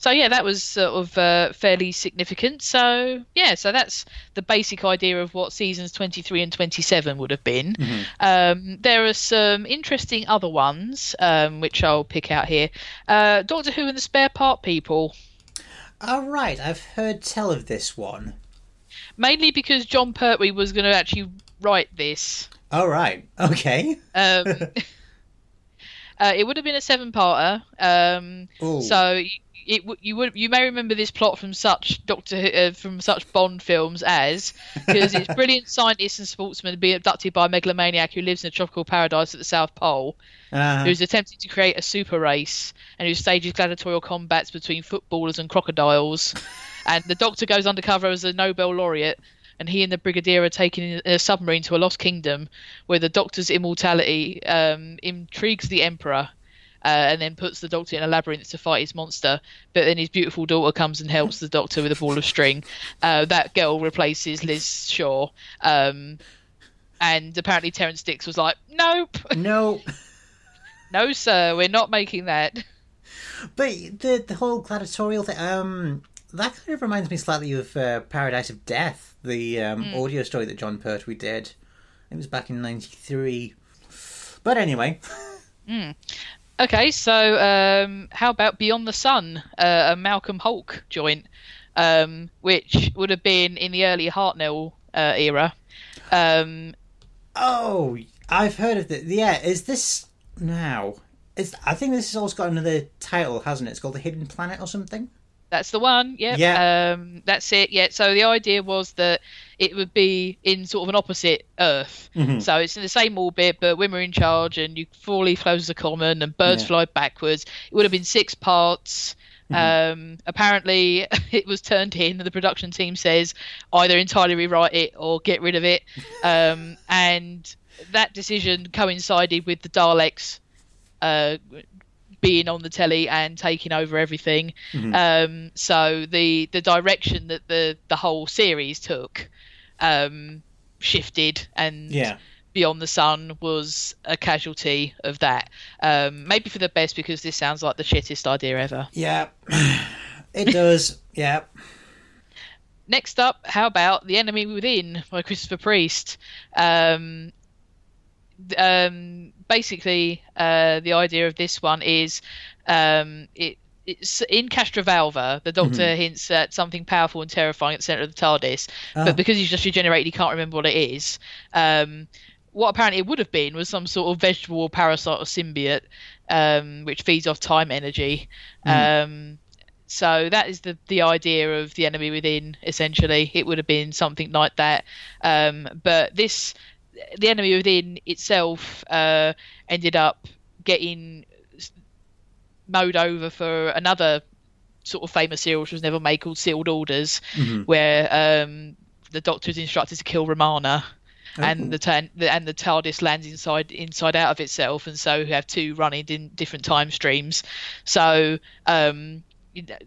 so yeah, that was sort of uh, fairly significant. So yeah, so that's the basic idea of what seasons 23 and 27 would have been. Um, there are some interesting other ones um, which I'll pick out here. Uh, Doctor Who and the Spare Part People, All right. I've heard tell of this one. mainly because Jon Pertwee was going to actually write this. All right. Okay. Um, uh, it would have been a seven-parter. Um, Ooh. So it you would you may remember this plot from such Doctor uh, from such Bond films as because it's brilliant scientists and sportsmen being abducted by a megalomaniac who lives in a tropical paradise at the South Pole, Uh, who's attempting to create a super race and who stages gladiatorial combats between footballers and crocodiles. and the Doctor goes undercover as a Nobel laureate. And he and the Brigadier are taken in a submarine to a lost kingdom, where the Doctor's immortality um, intrigues the Emperor, uh, and then puts the doctor in a labyrinth to fight his monster. But then his beautiful daughter comes and helps the doctor with a ball of string. Uh, that girl replaces Liz Shaw. Um, and apparently Terrance Dicks was like, nope. no. no, sir, we're not making that. But the the whole gladiatorial thing, um, that kind of reminds me slightly of uh, Paradise of Death, the um, Hmm. audio story that Jon Pertwee did. It was back in '93. But anyway, Okay, so um, how about Beyond the Sun, uh, a Malcolm Hulke joint, um, which would have been in the early Hartnell uh, era. Um, oh, I've heard of this. Yeah, is this now? I think this has also got another title, hasn't it? It's called The Hidden Planet or something. That's the one. Yep. Yeah. Um, that's it. Yeah. So the idea was that it would be in sort of an opposite Earth. Mm-hmm. So it's in the same orbit, but women are in charge, and you four leaf closes are common, and birds Yeah. fly backwards. It would have been six parts. Mm-hmm. Um, apparently, it was turned in, and the production team says either entirely rewrite it or get rid of it. Um, and that decision coincided with the Daleks uh, being on the telly and taking over everything. Mm-hmm. Um, so the the direction that the the whole series took um, shifted, and Yeah. Beyond the Sun was a casualty of that. Um, maybe for the best because this sounds like the shittest idea ever. Yeah. It does. yeah. Next up, how about The Enemy Within by Christopher Priest? Um, um, basically, uh, the idea of this one is um, it. It's in Castrovalva. The Doctor hints at something powerful and terrifying at the center of the TARDIS, Ah. but because he's just regenerated, he can't remember what it is. Um, what apparently it would have been was some sort of vegetable or parasite or symbiote, um, which feeds off time energy. Um, so that is the the idea of the enemy within. Essentially, it would have been something like that. Um, but this, the enemy within itself, uh, ended up getting mowed over for another sort of famous serial which was never made called Sealed Orders, where um, the Doctor is instructed to kill Romana. And the, tan- the and the TARDIS lands inside inside out of itself, and so we have two running in different time streams. So um,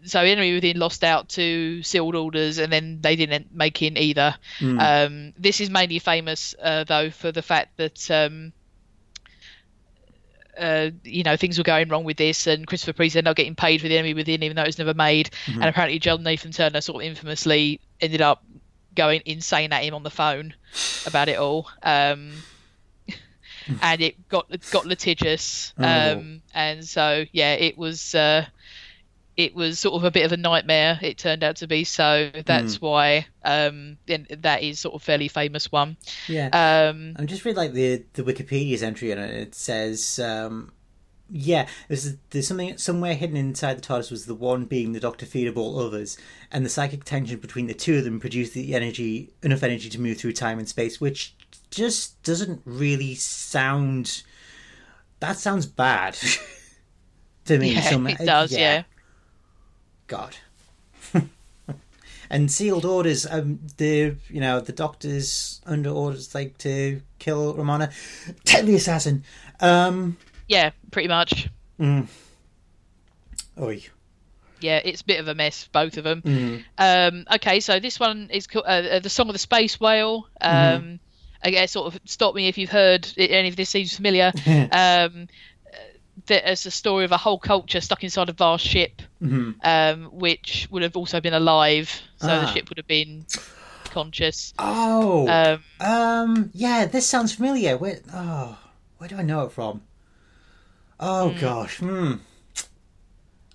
so Enemy Within lost out to Sealed Orders, and then they didn't make in either. Um, this is mainly famous uh, though for the fact that um, uh, you know things were going wrong with this, and Christopher Priest ended up getting paid for the Enemy Within, even though it was never made. And apparently, John Nathan Turner sort of infamously ended up going insane at him on the phone about it all. Um, and it got got litigious, um, and so yeah, it was uh, it was sort of a bit of a nightmare. It turned out to be so. That's why um, then that is sort of fairly famous one. Yeah. Um, I'm just read like the the Wikipedia's entry on it. It says, um, yeah, there's there's something somewhere hidden inside the TARDIS was the one being the Doctor feed of all others, and the psychic tension between the two of them produced the energy enough energy to move through time and space, which just doesn't really sound. That sounds bad to me. yeah, some- it does. Yeah. God. and sealed orders. Um, the you know the doctors under orders like to kill Romana, the assassin. Um, yeah, pretty much. oi. Yeah, it's a bit of a mess, both of them. Mm-hmm. Um, okay, so this one is called, uh, uh, the Song of the Space Whale. Um, Mm-hmm. I guess sort of stop me if you've heard any of this seems familiar. um, there's a story of a whole culture stuck inside a vast ship, um, which would have also been alive, so the Ah. ship would have been conscious. Oh, Um, um, yeah, this sounds familiar. Where, oh, where do I know it from? Oh gosh, hmm.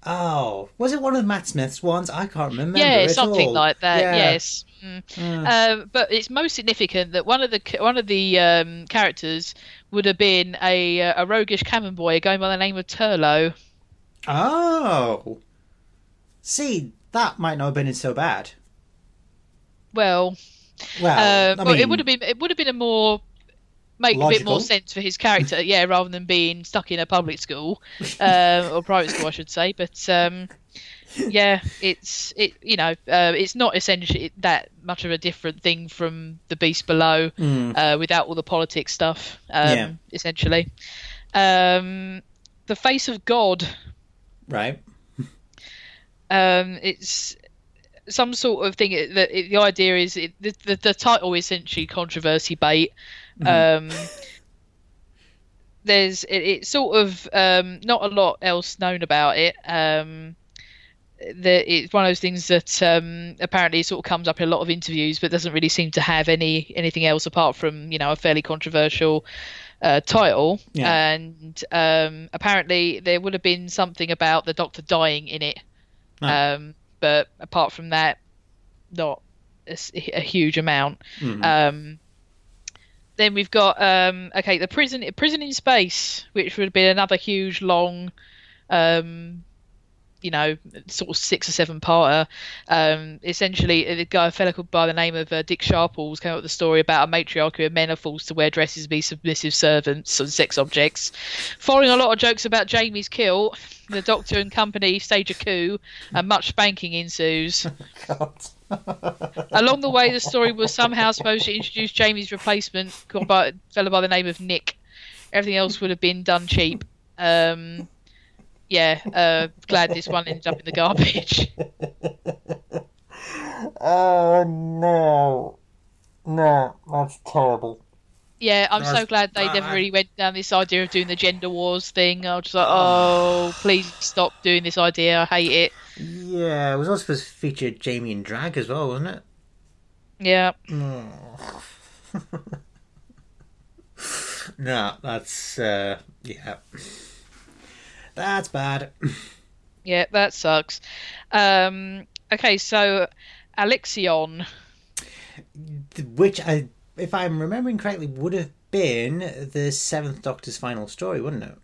Oh, was it one of Matt Smith's ones? I can't remember. yeah, something all. like that. Yeah. Yes. Mm. Um, but it's most significant that one of the one of the um, characters would have been a uh, a roguish cabin boy going by the name of Turlough. Oh, see, that might not have been so bad. Well, Well, uh, I but mean, it would have been it would have been a more make a bit more sense for his character, yeah, rather than being stuck in a public school um, or private school, I should say. But um, yeah, it's it you know uh, it's not essentially that much of a different thing from the Beast Below uh, without all the politics stuff. Um. Yeah. essentially, um, the face of God. right. Um, it's some sort of thing that it, the idea is it, the, the the title is essentially controversy bait. Um, there's it, it's sort of um, not a lot else known about it. Um, the, it's one of those things that um, apparently sort of comes up in a lot of interviews, but doesn't really seem to have any anything else apart from you know a fairly controversial uh, title. Yeah. And um, apparently there would have been something about the Doctor dying in it, um, but apart from that, not a, a huge amount. Mhm. Um, then we've got um, okay the prison prison in space, which would have been another huge long, um, you know, sort of six or seven parter. Um, essentially, a guy a fellow called by the name of uh, Dick Sharples came up with a story about a matriarchy of men are forced to wear dresses and be submissive servants and sex objects. Following a lot of jokes about Jamie's kill, the Doctor and company stage a coup, and much spanking ensues. Along the way, the story was somehow supposed to introduce Jamie's replacement, called by a fellow by the name of Nick. Everything else would have been done cheap. Um, yeah, uh, glad this one ended up in the garbage. Oh no. No, that's terrible. Yeah, I'm so glad they never really went down this idea of doing the gender wars thing. I was just like, oh, please stop doing this idea. I hate it. Yeah, it was also supposed to feature Jamie and Drag as well, wasn't it? Yeah. Oh. no, that's uh yeah. That's bad. Yeah, that sucks. Um, okay, so Alixion. Which I if I'm remembering correctly would have been the seventh Doctor's final story, wouldn't it?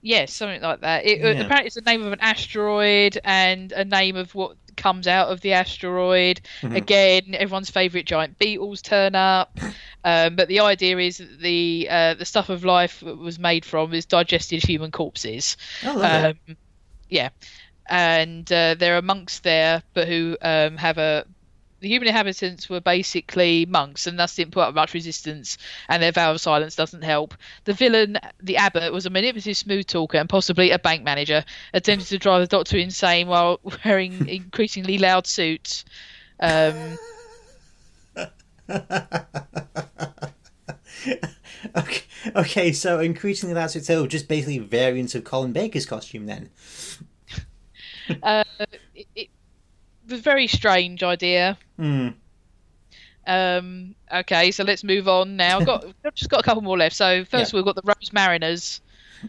Yes, something like that. It, Yeah. Apparently, it's the name of an asteroid and a name of what comes out of the asteroid. Mhm. Again, everyone's favourite giant beetles turn up. Um, but the idea is that the uh, the stuff of life was made from is digested human corpses. Oh. Um, yeah, and uh, there are monks there, but who um, have a the human inhabitants were basically monks and thus didn't put up much resistance, and their vow of silence doesn't help. The villain, the abbot, was a manipulative smooth talker and possibly a bank manager, attempted to drive the doctor insane while wearing increasingly loud suits. Um, okay, okay, so increasingly that's it. So just basically variants of Colin Baker's costume then. uh, it, it was a very strange idea. Hmm. Um, okay, so let's move on now. I've got I've just got a couple more left. So first Yeah. we've got the Rosemariners.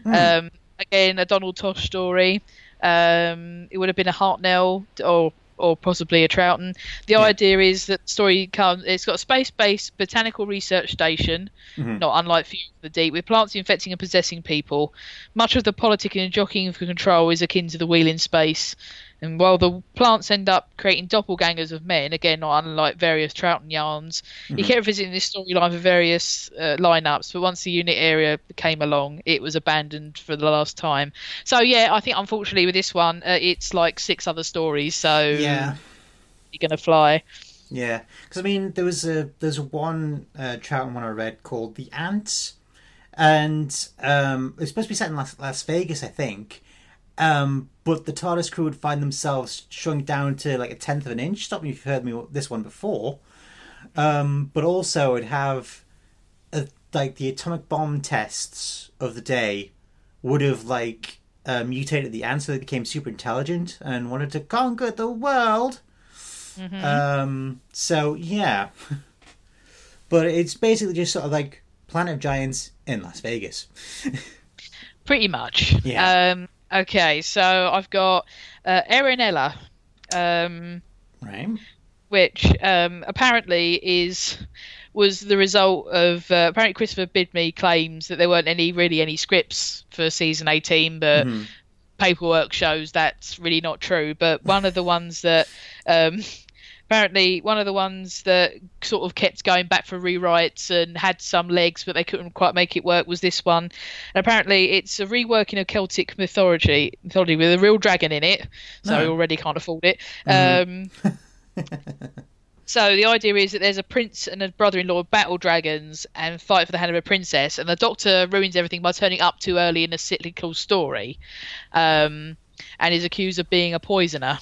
Hmm. Um, again, a Donald Tosh story. Um, it would have been a Hartnell or or possibly a Troughton. The Yeah. idea is that the story comes. It's got a space-based botanical research station, Mhm. not unlike Fury of the Deep, with plants infecting and possessing people. Much of the politicking and jockeying for control is akin to the wheel in space. And while the plants end up creating doppelgangers of men, again, not unlike various Troughton yarns, he Mhm. kept visiting this storyline for various uh, lineups. But once the unit area came along, it was abandoned for the last time. So yeah, I think unfortunately with this one, uh, it's like six other stories. So Yeah. you're gonna fly. Yeah, because I mean, there was a there's one uh, Troughton one I read called The Ants, and um, it's supposed to be set in Las, Las Vegas, I think. Um, but the TARDIS crew would find themselves shrunk down to like a tenth of an inch. Stop me if you've heard me this one before. Um, but also, it'd have uh like the atomic bomb tests of the day would have like uh, mutated the ants so they became super intelligent and wanted to conquer the world. Mhm. Um, so yeah, but it's basically just sort of like Planet of Giants in Las Vegas. Pretty much. Yeah. Um, okay, so I've got uh, Erinella. Um, Right? which um, apparently is was the result of uh, apparently Christopher Bidmead claims that there weren't any really any scripts for season 18 but Mhm. paperwork shows that's really not true but one of the ones that um, apparently one of the ones that sort of kept going back for rewrites and had some legs but they couldn't quite make it work was this one and apparently it's a reworking of Celtic mythology mythology with a real dragon in it so No. we already can't afford it Mhm. um, so the idea is that there's a prince and a brother-in-law battle dragons and fight for the hand of a princess, and the Doctor ruins everything by turning up too early in a cyclical story, um, and is accused of being a poisoner.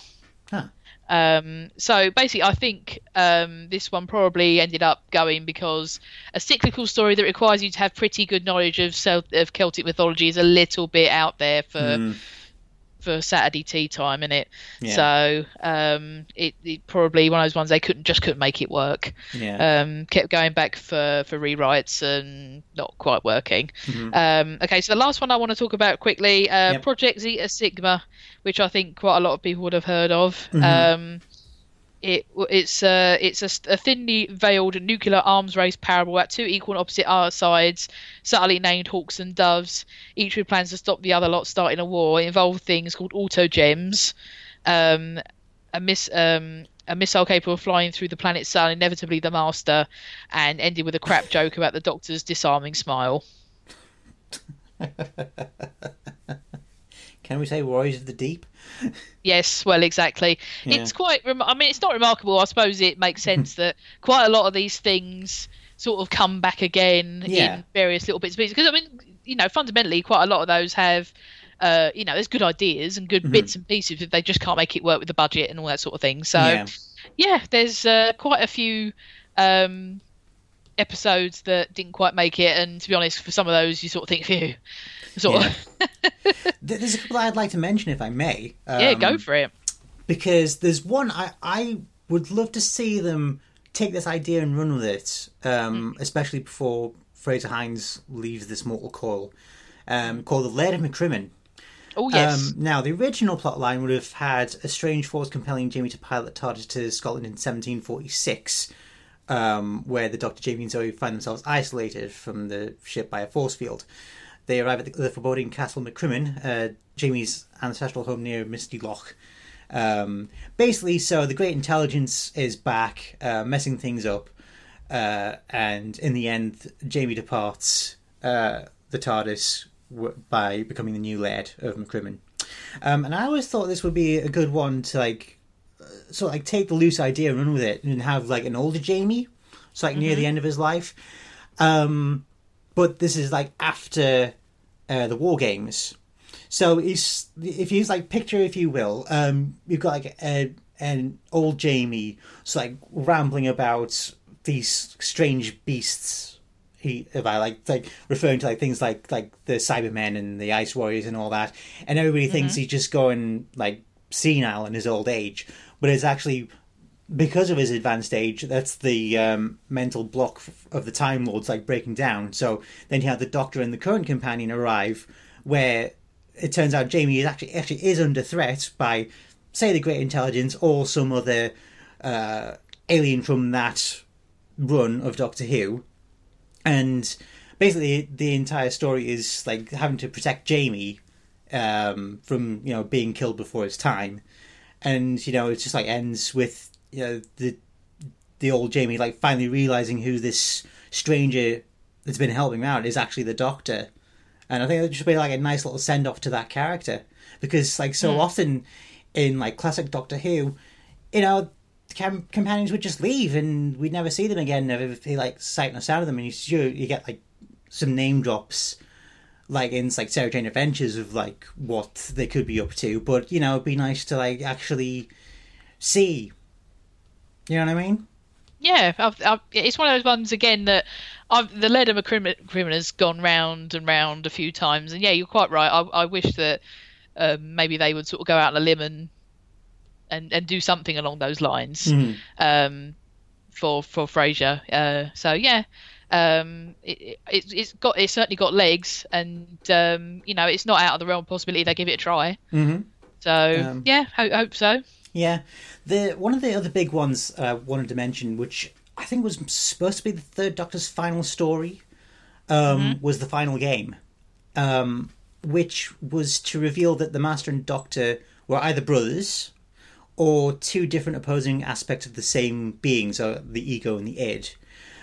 Um, so basically, I think um, this one probably ended up going because a cyclical story that requires you to have pretty good knowledge of, of Celtic mythology is a little bit out there for. Mm for Saturday tea time in it. Yeah. So um, it, it, probably one of those ones they couldn't just couldn't make it work. Yeah. Um, kept going back for for rewrites and not quite working. Mm-hmm. Um, okay, so the last one I want to talk about quickly, uh, yep. Project Zeta Sigma, which I think quite a lot of people would have heard of. Mm-hmm. It it's uh, it's a, a, thinly veiled nuclear arms race parable at two equal and opposite sides, subtly named hawks and doves, each with plans to stop the other lot starting a war. It involved things called auto gems, um, a miss um, a missile capable of flying through the planet's sun, inevitably the master, and ended with a crap joke about the Doctor's disarming smile. Can we say Warriors of the Deep? yes, well, exactly. Yeah. It's quite. Rem- I mean, it's not remarkable. I suppose it makes sense that quite a lot of these things sort of come back again yeah. in various little bits and pieces. Because I mean, you know, fundamentally, quite a lot of those have. Uh, you know, there's good ideas and good mm-hmm. bits and pieces, but they just can't make it work with the budget and all that sort of thing. So, yeah, yeah there's uh, quite a few um, episodes that didn't quite make it, and to be honest, for some of those, you sort of think, phew, sort yeah. of. there's a couple I'd like to mention, if I may. Um, yeah, go um, for it. Because there's one I I would love to see them take this idea and run with it, um, mm. especially before Frazer Hines leaves this mortal coil, um, called the Laird of McCrimmon. Oh yes. Um, now the original plotline would have had a strange force compelling Jamie to pilot TARDIS to Scotland in 1746, um, where the Doctor, Jamie, and Zoe find themselves isolated from the ship by a force field. They arrive at the, the foreboding Castle McCrimmon, uh, Jamie's ancestral home near Misty Loch. Um, basically, so the Great Intelligence is back, uh, messing things up, uh, and in the end, Jamie departs uh, the TARDIS by becoming the new laird of McCrimmon. Um, and I always thought this would be a good one to like, of like take the loose idea and run with it, and have like an older Jamie, so like mm-hmm. near the end of his life. Um, but this is like after uh, the war games. So he's if you like picture, if you will, um, you've got like a, an old Jamie, so like rambling about these strange beasts. He, if I like, like referring to like things like like the Cybermen and the Ice Warriors and all that, and everybody mm-hmm. thinks he's just going like senile in his old age, but it's actually because of his advanced age, that's the um, mental block of the Time Lords like breaking down. So then you have the Doctor and the current companion arrive, where it turns out Jamie is actually actually is under threat by, say, the Great Intelligence or some other uh, alien from that run of Doctor Who, and basically the entire story is like having to protect Jamie um, from you know being killed before his time, and you know it just like ends with you know the the old Jamie like finally realizing who this stranger that's been helping him out is actually the Doctor, and I think it should be like a nice little send off to that character because like so mm. often in like classic Doctor Who, you know. Cam- companions would just leave and we'd never see them again. Never like sight nor sound of them, and you you get like some name drops like in like Sarah Jane Adventures of like what they could be up to. But you know, it'd be nice to like actually see you know what I mean? Yeah, I've, I've, it's one of those ones again that I've, the Laird of McCrimmon has gone round and round a few times, and yeah, you're quite right. I, I wish that um, maybe they would sort of go out on a limb and and, and do something along those lines mm. um, for for Frazer. Uh, so yeah, um, it, it, has got it's certainly got legs, and um, you know it's not out of the realm of possibility they give it a try. Mm-hmm. So um, yeah, hope, hope so. Yeah, the one of the other big ones I uh, wanted to mention, which I think was supposed to be the Third Doctor's final story, um, mm-hmm. was the final game, um, which was to reveal that the Master and Doctor were either brothers or two different opposing aspects of the same being, so the ego and the id.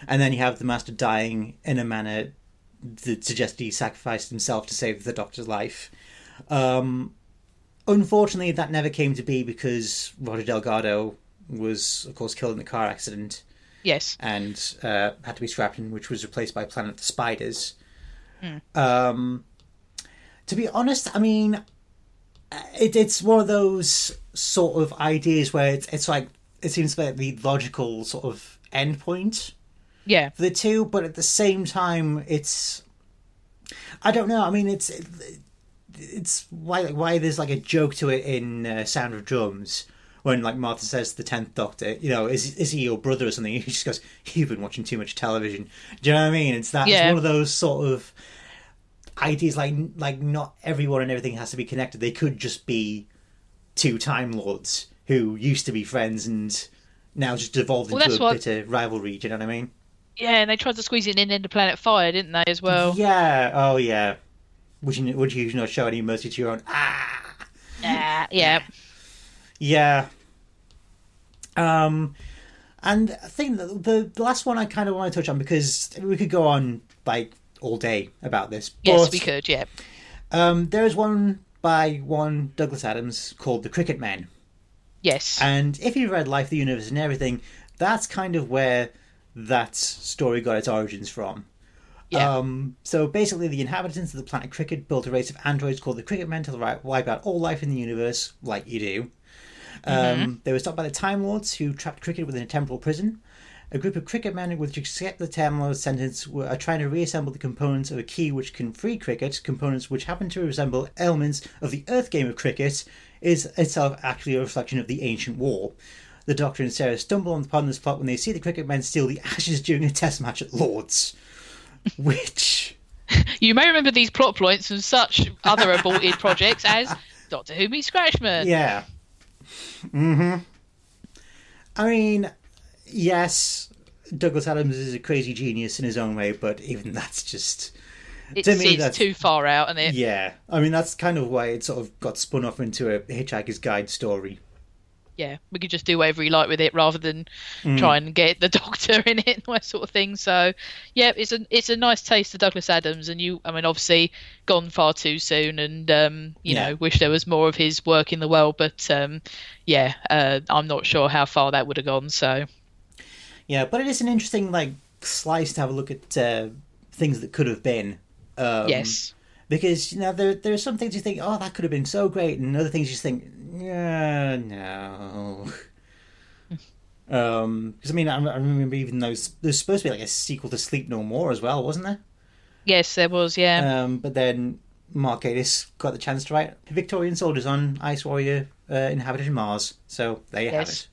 And then you have the Master dying in a manner that suggests he sacrificed himself to save the Doctor's life. Um, Unfortunately, that never came to be because Roger Delgado was, of course, killed in a car accident. Yes. And uh, had to be scrapped, which was replaced by Planet of the Spiders. Mm. Um, to be honest, I mean, it, it's one of those sort of ideas where it's, it's like it seems like the logical sort of end point Yeah. for the two, but at the same time, it's I don't know. I mean, it's it's why why there's like a joke to it in uh, Sound of Drums when like Martha says to the tenth Doctor, you know, is is he your brother or something? He just goes, "You've been watching too much television." Do you know what I mean? It's that it's one of those sort of ideas like like not everyone and everything has to be connected. They could just be two Time Lords who used to be friends and now just devolved Well, into a what- bit of rivalry. Do you know what I mean? Yeah, and they tried to squeeze it in into Planet Fire, didn't they, as well? Yeah. Oh, yeah. Would you would you not show any mercy to your own? Ah. Yeah. Yeah. Yeah. Um, and I think the, the last one I kind of want to touch on because we could go on like all day about this. Yes, but, we could. Yeah. Um, there is one by one Douglas Adams called The Krikkit Man. Yes. And if you've read Life, the Universe, and everything, that's kind of where that story got its origins from. Yeah. Um, so basically, the inhabitants of the planet Krikkit built a race of androids called the Krikkit Men to wipe out all life in the universe, like you do. Um, They were stopped by the Time Lords, who trapped Krikkit within a temporal prison. A group of Krikkit men, which accept the Time Lords' sentence, were, are trying to reassemble the components of a key which can free Krikkit. Components which happen to resemble elements of the Earth game of Cricket, is itself actually a reflection of the ancient war. The Doctor and Sarah stumble upon this plot when they see the Krikkit men steal the ashes during a test match at Lords. Which. You may remember these plot points from such other aborted projects as Doctor Who meets Scratchman. Yeah. Mm hmm I mean, yes, Douglas Adams is a crazy genius in his own way, but even that's just. it's to me, it's that's- too far out, and it Yeah. I mean, that's kind of why it sort of got spun off into a Hitchhiker's Guide story. Yeah, we could just do whatever you like with it rather than Mm. try and get the Doctor in it and that sort of thing. So, yeah, it's a it's a nice taste of Douglas Adams, and you, I mean, obviously gone far too soon, and um, you Yeah. know, wish there was more of his work in the world, but um, yeah, uh, I'm not sure how far that would have gone. So, Yeah, but it is an interesting, like, slice to have a look at uh, things that could have been. Um, yes, Because, you know, there, there are some things you think, oh, that could have been so great, and other things you just think, yeah, no. Um, because I mean, I, I remember even those. There's supposed to be like a sequel to Sleep No More as well, wasn't there? yes, there was, yeah, Um, but then Mark Gatiss got the chance to write Victorian soldiers on Ice Warrior uh, inhabited Mars. So there you have it.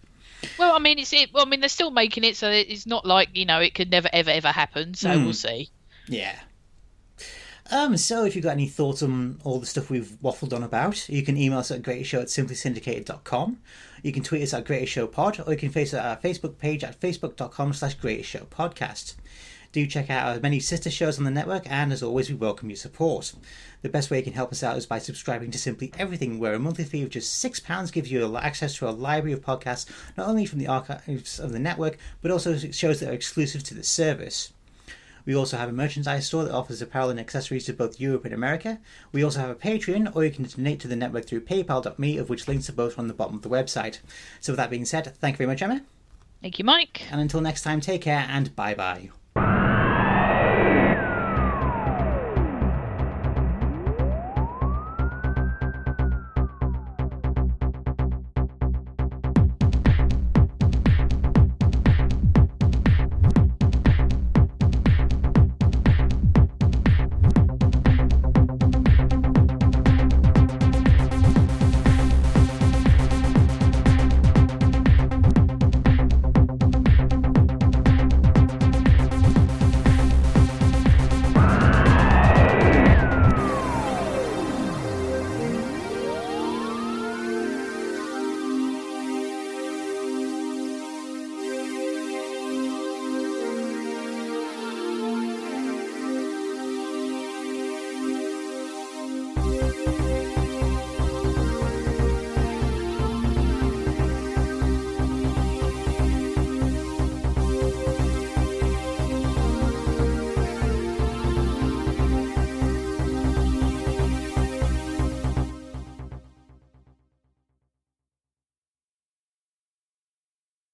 Well, I mean, it's it. Well, I mean, they're still making it, so it's not like you know it could never, ever, ever happen. So Hmm. we'll see. Yeah. Um, so if you've got any thoughts on all the stuff we've waffled on about, you can email us at greatestshow at simplysyndicated.com. You can tweet us at Greatest Show Pod, or you can face our Facebook page at facebook.com slash Greatest Show Podcast. Do check out our many sister shows on the network, and as always, we welcome your support. The best way you can help us out is by subscribing to Simply Everything, where a monthly fee of just £6 gives you access to a library of podcasts, not only from the archives of the network, but also shows that are exclusive to the service. We also have a merchandise store that offers apparel and accessories to both Europe and America. We also have a Patreon, or you can donate to the network through paypal.me, of which links are both on the bottom of the website. So, with that being said, thank you very much, Emma. Thank you, Mike. And until next time, take care and bye bye.